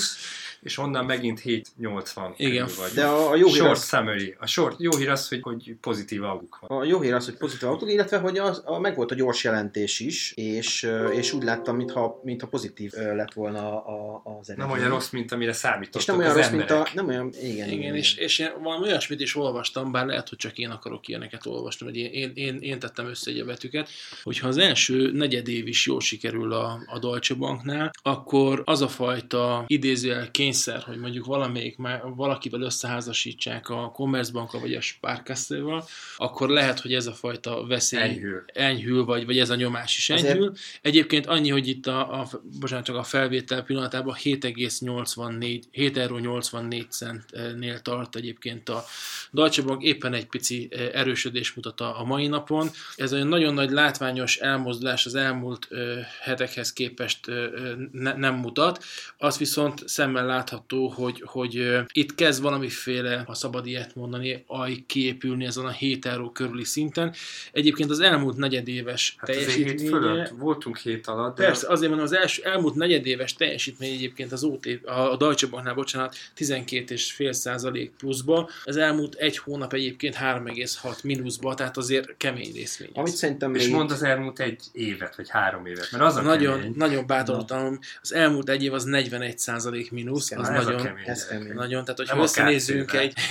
és onnan megint 780 Igen. Vagy. De a, a jó hír short az... summary. A short, jó hír az, hogy, hogy pozitív autó van. A jó hír az, hogy pozitív autó, illetve hogy az, a, meg volt a gyors jelentés is, és, és úgy láttam, mintha, mintha pozitív lett volna a, az eredmény. Nem olyan rossz, mint amire számítottak És nem olyan rossz, emberek. mint a... Nem olyan, igen, igen, igen. És, és én valami olyasmit is olvastam, bár lehet, hogy csak én akarok ilyeneket olvasni, vagy én, én, én, én tettem össze egy a betűket, hogyha az első negyedév is jól sikerül a, a Deutsche Banknál, akkor az a fajta idézőjel kényszer, hogy mondjuk valamelyik, valakivel összeházasítsák a Commerzbankkal vagy a Sparkasszéval, akkor lehet, hogy ez a fajta veszély enyhül, enyhül vagy, vagy ez a nyomás is enyhül. Azért... Egyébként annyi, hogy itt a, a, bocsánat, csak a felvétel pillanatában 7,84, 7 euró 84 centnél tart egyébként a Deutsche Bank, éppen egy pici eh, erősödés mutat a, a mai napon. Ez egy nagyon nagy látványos elmozdulás az elmúlt ö, eh, hetekhez képest ö, eh, ne, nem mutat. Az viszont szemmel látható, hogy, hogy itt kezd valamiféle, ha szabad ilyet mondani, aj kiépülni ezen a 7 euró körüli szinten. Egyébként az elmúlt negyedéves hát teljesítménye... fölött voltunk hét alatt. De... Persze, azért mondom, az első, elmúlt negyedéves teljesítmény egyébként az OT, a Deutsche Banknál, bocsánat, 12,5 százalék pluszba. Az elmúlt egy hónap egyébként 3,6 mínuszba, tehát azért kemény részvény. Amit szerintem És mond az elmúlt egy évet, vagy három évet, mert az a nagyon, kemény. nagyon bátorítanom. Az elmúlt egy év az 41 százalék mínusz, az nagyon, kemény. Ez kemény. nagyon, tehát hogyha összenézzünk egy...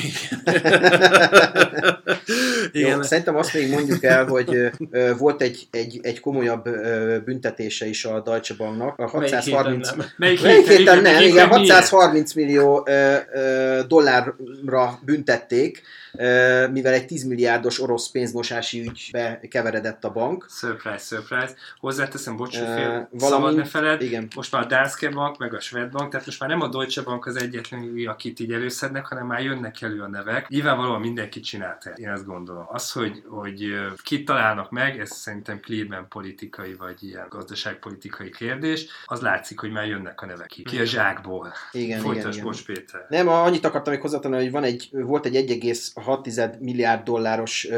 Igen. Jó, szerintem azt még mondjuk el, hogy volt egy, egy, egy komolyabb büntetése is a Deutsche Banknak. A 630... Melyik héten nem? Melyik héten nem, igen, 630 millió dollárra büntették mivel egy 10 milliárdos orosz pénzmosási ügybe keveredett a bank. Surprise, surprise. Hozzáteszem, bocs, hogy fél, szabad ne feled, igen. most már a Danske Bank, meg a Svéd Bank, tehát most már nem a Deutsche Bank az egyetlen, akit így előszednek, hanem már jönnek elő a nevek. Nyilvánvalóan mindenki csinálta, én ezt gondolom. Az, hogy, hogy kit találnak meg, ez szerintem clearman politikai vagy ilyen gazdaságpolitikai kérdés, az látszik, hogy már jönnek a nevek ki. Ki a zsákból. Igen, igen, Folytasd, igen. bocs Péter. Nem, annyit akartam még hozzátenni, hogy van egy, volt egy 1,6 milliárd dolláros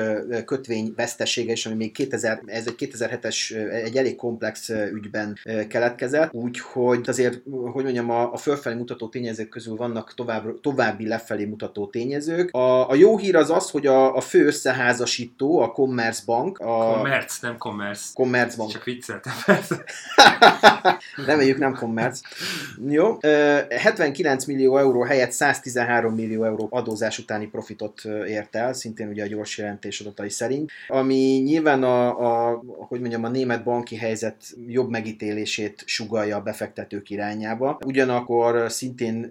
kötvény vesztesége is, ami még 2000, ez egy 2007-es, ö, egy elég komplex ügyben keletkezett, úgyhogy azért, hogy mondjam, a, a fölfelé mutató tényezők közül vannak tovább, további lefelé mutató tényezők. A, a jó hír az az, hogy a, a fő összeházasító, a Commerzbank, a Commerce, nem commerce. Commerzbank, Csak vicceltem persze. Reméljük nem kommerc. Jó. Ö, 79 millió euró helyett 113 millió euró adózás utáni profitot ért el, szintén ugye a gyors jelentés adatai szerint, ami nyilván a, a, hogy mondjam, a német banki helyzet jobb megítélését sugalja a befektetők irányába. Ugyanakkor szintén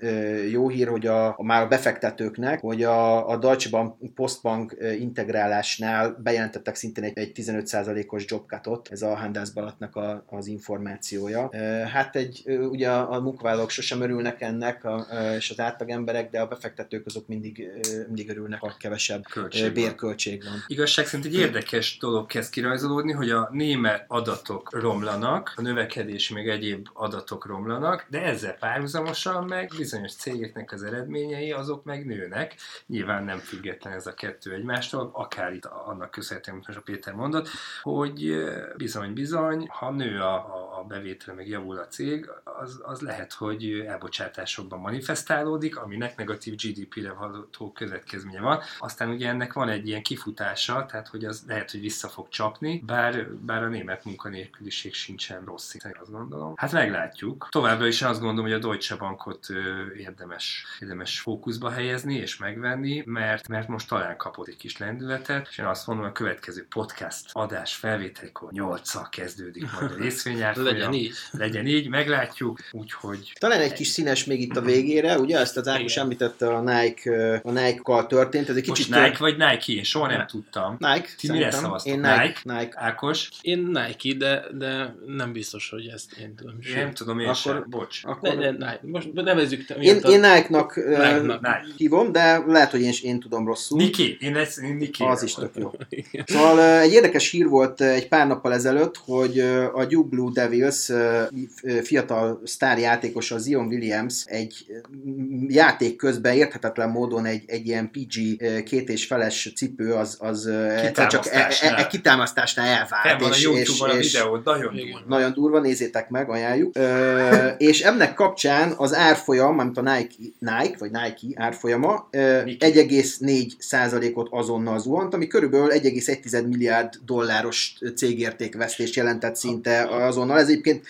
jó hír, hogy a, a már a befektetőknek, hogy a, a Deutsche Bank Postbank integrálásnál bejelentettek szintén egy, egy 15%-os jobcutot, ez a Handelsblattnak a, az információja. Hát egy, ugye a, munkavállalók sosem örülnek ennek, a, és az átlag emberek, de a befektetők azok mindig, mindig örülnek, ha kevesebb Költség van. bérköltség van. Igazság szerint egy érdekes dolog kezd kirajzolódni, hogy a német adatok romlanak, a növekedés még egyéb adatok romlanak, de ezzel párhuzamosan meg bizonyos cégeknek az eredményei azok meg nőnek. Nyilván nem független ez a kettő egymástól, akár itt annak köszönhetően, amit most a Péter mondott, hogy bizony-bizony, ha nő a, a, a bevétel, meg javul a cég, az, az lehet, hogy elbocsátásokban manifestálódik, aminek negatív GDP-re való következménye van. Aztán ugye ennek van egy ilyen kifutása, tehát hogy az lehet, hogy vissza fog csapni, bár, bár a német munkanélküliség sincsen rossz szinten, azt gondolom. Hát meglátjuk. Továbbra is azt gondolom, hogy a Deutsche Bankot érdemes, érdemes fókuszba helyezni és megvenni, mert, mert most talán kapott egy kis lendületet, és én azt mondom, a következő podcast adás felvételkor 8 kezdődik majd a részvényárfolyam. Legyen így. Legyen így, meglátjuk, úgyhogy Talán egy kis színes még itt a végére, ugye? Ezt az Ákos említette a Nike, a Nike-kal történt, ez egy most kicsit... Nike vagy Nike? Én soha nem tudtam. Nike, Ti mire szavaztok? Én Nike. Nike? Nike. Ákos? Én Nike, de, de nem biztos, hogy ezt én tudom. Én nem tudom, én Akkor- sem. Bocs. Ne, Akkor... ne, Nike. Most nevezzük te. Én, én Nike-nak Nike-nak. Nike. hívom, de lehet, hogy én, én tudom rosszul. Niki. Én, ezt, én Niki. Az is tök jó. Szóval egy érdekes hír volt egy pár nappal ezelőtt, hogy a Duke Blue Devils ö, fiatal sztárjátékos, a Zion Williams egy játék közben érthetetlen módon egy, egy ilyen PG két és feles cipő az, az egyszer csak e, e, Kitámasztásnál. e, kitámasztásnál elvált. Fel van a és- Youtube-on a és- videó, nagyon durva. nagyon durva, nézzétek meg, ajánljuk. Ö, és ennek kapcsán az árfolyam, amit a Nike, Nike vagy Nike árfolyama ö, Nike. 1,4%-ot azonnal zuhant, ami körülbelül 1,1 milliárd dolláros cégértékvesztést jelentett szinte azonnal. Ez egyébként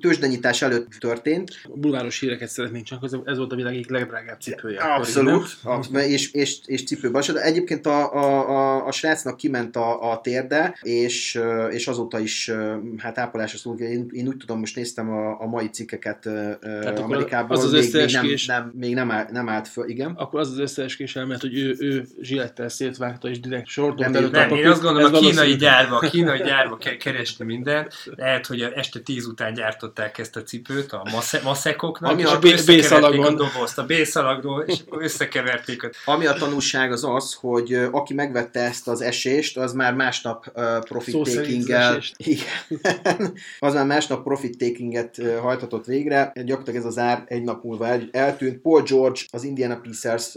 tőzsdenyítás előtt történt. A bulváros híreket szeretnénk csak, ez- volt a világ egyik legdrágább cipője. akkor, Abszolút. A, és, és, és cipőbas. De egyébként a, a, a, a srácnak kiment a, a térde, és, és azóta is hát ápolásra szól. Én, én úgy tudom, most néztem a, a mai cikkeket Tehát Amerikából, az az még, még, nem, nem, még nem, áll, nem állt föl. Igen. akkor az az összeeskés elmélet, hogy ő, ő zsilettel szétvágta és direkt sortolt Nem, előtt Nem, a én azt gondolom, Ez a kínai gyárba, a kínai gyárba ke- keresni mindent. Lehet, hogy a este 10 után gyártották ezt a cipőt a masze- maszekoknak, Ami és a B- B-szalagon. a dobozt a B-szalagról, és akkor összekeverték a Ami a tanulság az az, hogy aki megvette ezt az esést, az már másnap uh, profit takinggel igen, az már másnap profit takinget hajtatott végre. Gyakorlatilag ez az ár egy nap múlva el, eltűnt. Paul George, az Indiana Pacers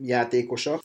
játékosa,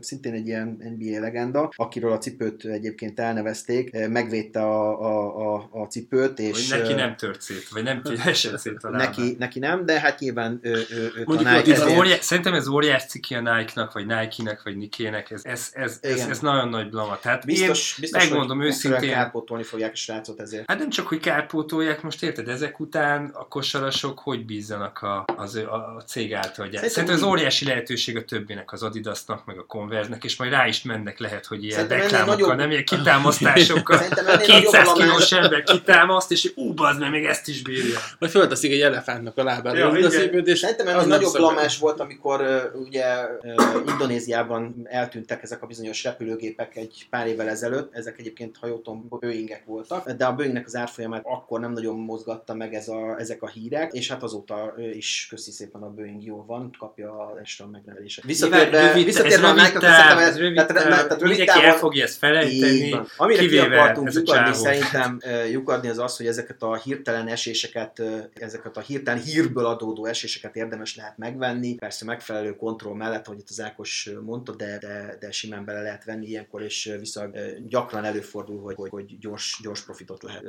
szintén egy ilyen NBA legenda, akiről a cipőt egyébként elnevezték, megvédte a, a, a, a cipőt, és hogy neki nem tört szét, vagy nem esett szét a lábán. neki, neki nem, de hát nyilván ő, ő, ő Mondjuk a Nike Ez ezért- óriás, szerintem ez óriás ciki a Nike-nak, vagy Nike-nek, vagy Niké-nek, ez, ez, ez, ez, ez, nagyon nagy blama. Tehát Biztos, én biztos megmondom hogy őszintén, kárpótolni fogják a srácot ezért. Hát nem csak, hogy kárpótolják, most érted, ezek után a kosarasok hogy bízzanak a, az, a, a cég által gyárt. Szerintem Szerintem ez óriási lehetőség a többinek, az Adidasnak, meg a Converse-nek, és majd rá is mennek lehet, hogy ilyen reklámokkal, nagyobb- nem ilyen kitámasztásokkal. Szerintem ennél nagyobb 200 alamás- kilós ember azt, és ú, bazd meg, még ezt is bírja. Vagy fölteszik egy elefántnak a lábára. Ja, az és Szerintem az ez nem nagyobb szokott. blamás volt, amikor uh, ugye uh, Indonéziában eltűntek ezek a bizonyos repülőgépek egy pár évvel ezelőtt. Ezek egyébként, ha jól tudom, Boeingek voltak, de a Boeingnek az árfolyamát akkor nem nagyon mozgatta meg ez a, ezek a hírek, és hát azóta is köszi szépen a Boeing jól van, kapja a extra megneveléseket. Visszatérve, Rövid- visszatérve a ez rövid táv, ez rövid tehát- táv, tehát rövid mindenki el fogja ezt felejteni. Amire ki kivéve akartunk ez a lyukadni szerintem lyukadni az az, hogy ezeket a hirtelen eséseket, ezeket a hirtelen hírből adódó eséseket érdemes lehet megvenni. Persze megfelelő kontroll mellett, hogy itt az Ákos mondta, de, de, de simán bele lehet venni ilyenkor, és uh, gyakran előfordul, hogy, hogy, hogy gyors, gyors profitot lehet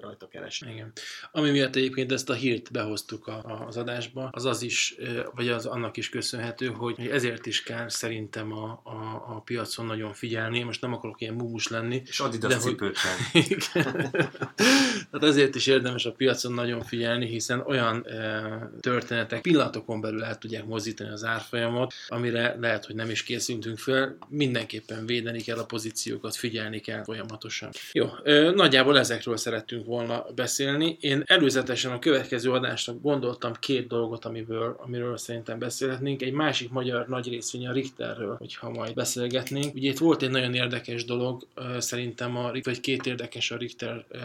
rajta keresni. Igen. Ami miatt egyébként ezt a hírt behoztuk a, a, az adásba, az az is, vagy az annak is köszönhető, hogy ezért is kell szerintem a, a, a piacon nagyon figyelni. Most nem akarok ilyen mumus lenni. És Adidas De hogy- cipőt venni. Tehát ezért is érdemes a piacon nagyon figyelni, hiszen olyan e, történetek pillanatokon belül el tudják mozdítani az árfolyamot, amire lehet, hogy nem is készültünk fel. Mindenképpen védeni kell a pozíciókat, figyelni kell folyamatosan. Jó, e, nagyjából ezekről szerettünk volna beszélni. Én előzetesen a következő adásnak gondoltam két dolgot, amiből, amiről szerintem beszélhetnénk. Egy másik magyar nagy részvény a Richterről, hogyha majd beszélgetnénk. Ugye itt volt egy nagyon érdekes dolog, ö, szerintem, a, vagy két érdekes a Richter ö,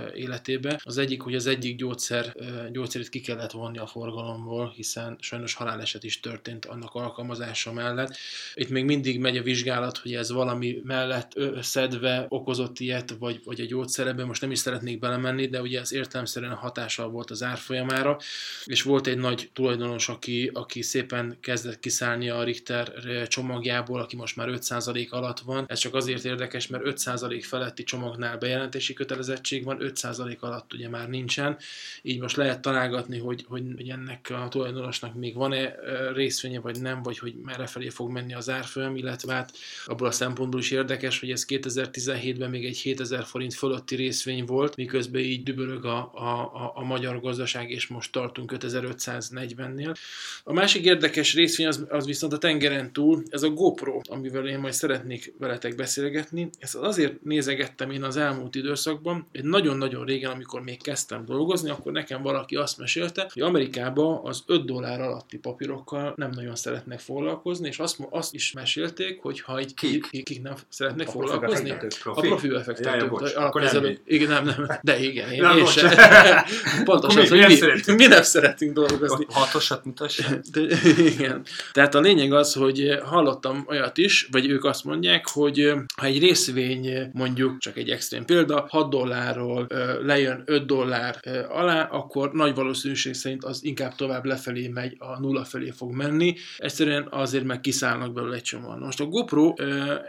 életébe. Az egyik, hogy az egyik gyógyszer, gyógyszerét ki kellett vonni a forgalomból, hiszen sajnos haláleset is történt annak alkalmazása mellett. Itt még mindig megy a vizsgálat, hogy ez valami mellett szedve okozott ilyet, vagy, vagy a gyógyszer, ebben most nem is szeretnék belemenni, de ugye ez értelemszerűen hatással volt az árfolyamára, és volt egy nagy tulajdonos, aki, aki szépen kezdett kiszállni a Richter csomagjából, aki most már 5% alatt van. Ez csak azért érdekes, mert 5% feletti csomagnál bejelentési kötelezettség van, 5% alatt ugye már nincsen. Így most lehet találgatni, hogy, hogy, hogy ennek a tulajdonosnak még van-e részvénye, vagy nem, vagy hogy merre felé fog menni az árfolyam, illetve hát abból a szempontból is érdekes, hogy ez 2017-ben még egy 7000 forint fölötti részvény volt, miközben így dübörög a, a, a, a magyar gazdaság, és most tartunk 5540-nél. A másik érdekes részvény az, az viszont a tengeren túl, ez a GoPro, amivel én majd szeretnék veletek beszélgetni. Ezt azért nézegettem én az elmúlt időszakban, egy nagyon-nagyon régen, amikor még kezdtem dolgozni, akkor nekem valaki azt mesélte, hogy Amerikában az 5 dollár alatti papírokkal nem nagyon szeretnek foglalkozni, és azt, azt is mesélték, hogy ha egy Kik? kik, kik nem szeretnek A foglalkozni, a profi Ja, ja, befektetők. Ja, nem alapkezelő- igen, nem, nem, de igen, én, Na, én sem. Pontosan, az, hogy nem mi, szeretünk. mi nem szeretünk dolgozni. A Hatosat mutassa. De, igen. Tehát a lényeg az, hogy hallottam olyat is, vagy ők azt mondják, hogy ha egy részvény mondjuk, csak egy extrém példa, 6 dollárról ö, lejön 5 dollár alá, akkor nagy valószínűség szerint az inkább tovább lefelé megy, a nulla felé fog menni. Egyszerűen azért meg kiszállnak belőle egy csomóan. Most a GoPro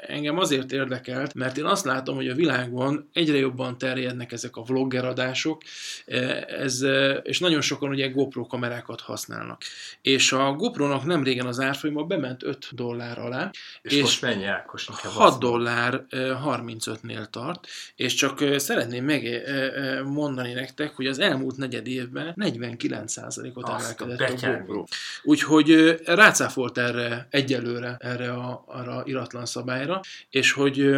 engem azért érdekelt, mert én azt látom, hogy a világban egyre jobban terjednek ezek a vlogger adások, ez, és nagyon sokan ugye GoPro kamerákat használnak. És a GoPro-nak nem régen az árfolyama bement 5 dollár alá, És, És most mennyi Ákos? Inkább 6 azt mondd. dollár eh, 35-nél tart, és csak szeretném megmondani nektek, hogy az elmúlt negyed évben 49%-ot Azt a emelkedett a betyárni. GoPro. Úgyhogy rácáfolt erre egyelőre, erre a, arra iratlan szabályra, és hogy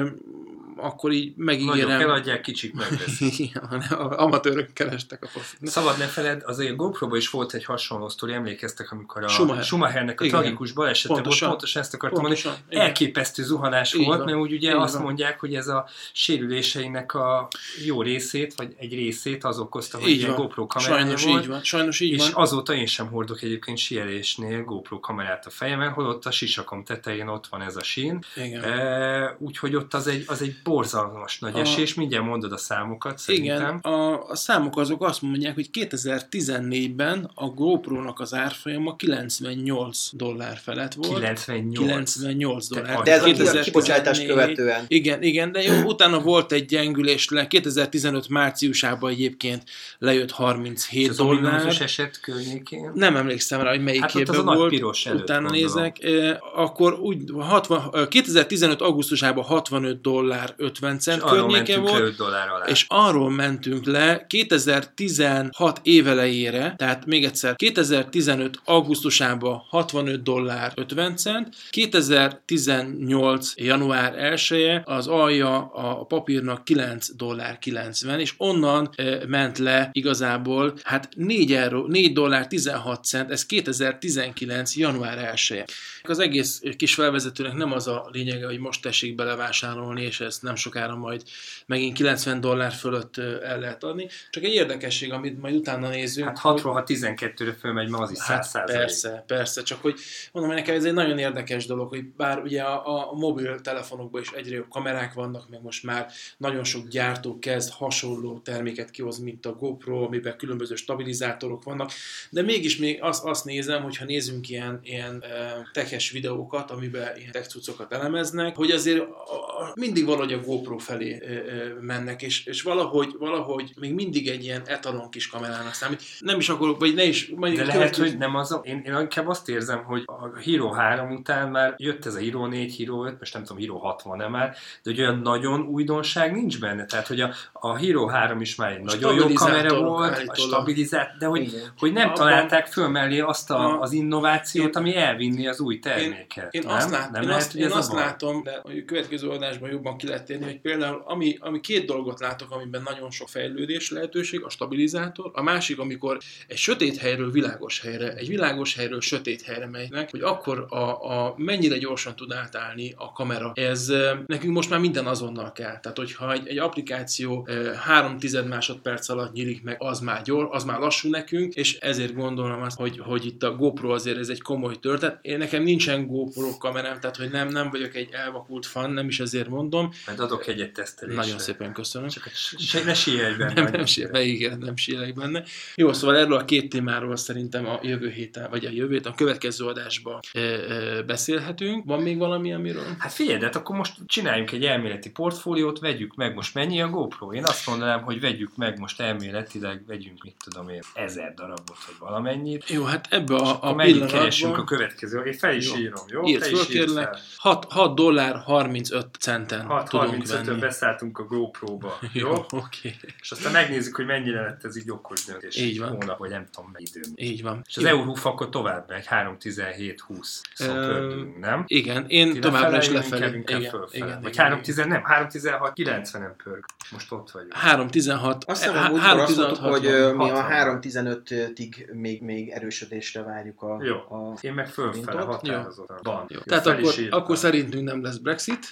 akkor így Nagyok megígérem... eladják, kicsik megveszik. Igen, amatőrök kerestek a profit. Szabad ne feled, azért a GoPro-ban is volt egy hasonló sztori, emlékeztek, amikor a Schumacher. Schumachernek a Igen. tragikus balesete volt, Pontosan. ezt akartam mondani, Pontosan. igen. elképesztő zuhanás Így volt, mert úgy ugye Így azt mondják, hogy ez a sérüléseinek a jó részét, vagy egy részét az okozta, hogy ilyen. GoPro kamerája Sajnos volt. így van. Sajnos így és van. azóta én sem hordok egyébként síelésnél GoPro kamerát a fejemen, holott a sisakom tetején ott van ez a sín. Igen. E, úgyhogy ott az egy, az egy borzalmas nagy A- esés, mindjárt mondod a számokat szerintem. Igen, a, a számok azok azt mondják, hogy 2014-ben a GoPro-nak az árfolyama 98 dollár felett volt. 98. 98 Tehát dollár. De ez a 2014 kibocsátás követően. Igen, igen, de jó, utána volt egy gyengülés, le 2015 márciusában egyébként lejött 37 az dollár. ominózus eset környékén. Nem emlékszem rá, hogy melyik Hát évben az a nagy volt. piros előtt, Utána gondolom. nézek. Eh, Akkor úgy 60, eh, 2015 augusztusában 65 dollár dollár 50 cent És környéke volt, 5 dollár alá. és arról mentünk le 2016 évelejére, tehát még egyszer 2015 augusztusában 65 dollár 50 cent, 2018 január 1 az alja a papírnak 9 dollár 90, és onnan e, ment le igazából hát 4, euró, 4 dollár 16 cent, ez 2019 január 1 Az egész kis felvezetőnek nem az a lényege, hogy most tessék belevásárolni, és ezt nem sokára majd megint 90 dollár fölött el lehet adni. Csak egy érdekesség, amit majd utána nézünk. Hát 6 12-re fölmegy, ma az is 100 Hát persze, persze, csak hogy mondom, hogy nekem ez egy nagyon érdekes dolog, hogy bár ugye a, a mobiltelefonokban is egyre jobb kamerák vannak, meg most már nagyon sok gyártó kezd hasonló terméket kihozni, mint a GoPro, amiben különböző stabilizátorok vannak, de mégis még azt, azt nézem, hogyha nézünk ilyen, ilyen tekes videókat, amiben ilyen tech elemeznek, hogy azért mindig valahogy a GoPro felé mennek, és, és valahogy, valahogy még mindig egy ilyen etalon kis kamerának számít. Nem is akkor, vagy ne is, majd De lehet, hogy nem az a, én, én inkább azt érzem, hogy a Hero 3 után már jött ez a Hero 4, Hero 5, most nem tudom, Hero 60 nem már, de hogy olyan nagyon újdonság nincs benne. Tehát, hogy a, a Hero 3 is már egy nagyon jó kamera volt, a állítólag. stabilizált, de hogy, Igen. hogy nem Abban- találták föl mellé azt a, A- az innovációt, Én- ami elvinni az új terméket. Én nem? azt, lát, nem én lehet, azt, hogy én ez azt a látom, de a következő adásban jobban ki lehet térni, hogy például ami, ami két dolgot látok, amiben nagyon sok fejlődés lehetőség, a stabilizátor, a másik, amikor egy sötét helyről világos helyre, egy világos helyről sötét helyre megynek, hogy akkor a, a mennyire gyorsan tud átállni a kamera. Ez nekünk most már minden azonnal kell. Tehát, hogyha egy, egy applikáció három tized másodperc alatt nyílik meg, az már gyors, az már lassú nekünk, és ezért gondolom azt, hogy, hogy itt a GoPro azért ez egy komoly történet. Én nekem nincsen GoPro kamerám, tehát hogy nem, nem vagyok egy elvakult fan, nem is ezért mondom majd adok egyet tesztelésre. Nagyon szépen köszönöm. Csak se, ne sielj benne. Nem, nem, sielj, beígér, nem sielek benne. Jó, szóval erről a két témáról szerintem a jövő héten, vagy a jövőt, a következő adásban e, e, beszélhetünk. Van még valami, amiről? Hát figyelj, de hát akkor most csináljunk egy elméleti portfóliót, vegyük meg most mennyi a GoPro. Én azt mondanám, hogy vegyük meg most elméletileg, vegyünk, mit tudom én, ezer darabot, vagy valamennyit. Jó, hát ebbe a, a pillanatban... keresünk a következő? Én fel is jó. írom, jó? Írd, föl, kérlek. 6, 6 dollár 35 centen 6, 35-ön beszálltunk a GoPro-ba, jó? jó? Okay. És aztán megnézzük, hogy mennyire lett ez így okos döntés. Így van. Hónap, vagy nem tudom, mennyi időn. Így van. És az Eurófa akkor tovább megy, 3.17.20 szóval nem? Igen, én Ti továbbra is lefelé. Inkább, inkább igen, fölfele. igen, vagy 3.10, nem, 3.16.90-en pörg. Most ott vagyunk. 3.16. Azt eh, hiszem, hogy azt mondtuk, hogy mi a 3.15-ig még, még erősödésre várjuk a... Jó. A én meg fölfele határozottan. Tehát akkor, akkor szerintünk nem lesz Brexit.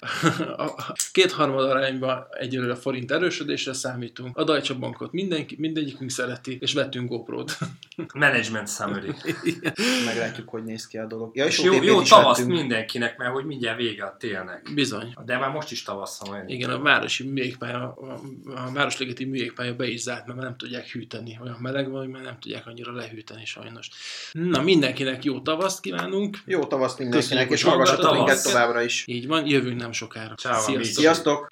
A kétharmad arányban egyelőre forint erősödésre számítunk. A Deutsche Bankot mindenki, mindegyikünk szereti, és vettünk GoPro-t. Management summary. Meglátjuk, hogy néz ki a dolog. Ja, és, És jó, jó tavaszt vettünk. mindenkinek, mert hogy mindjárt vége a télnek. Bizony. De már most is tavasz van olyan. Igen, a városi műjégpálya, a, a Városligeti műjégpálya be is zárt, mert nem tudják hűteni. Olyan meleg van, hogy már nem tudják annyira lehűteni sajnos. Na, mindenkinek jó tavaszt kívánunk. Jó tavaszt mindenkinek, Köszönjük, és hallgassatok minket továbbra is. Így van, jövünk nem sokára. Ciao. Sziasztok! Sziasztok!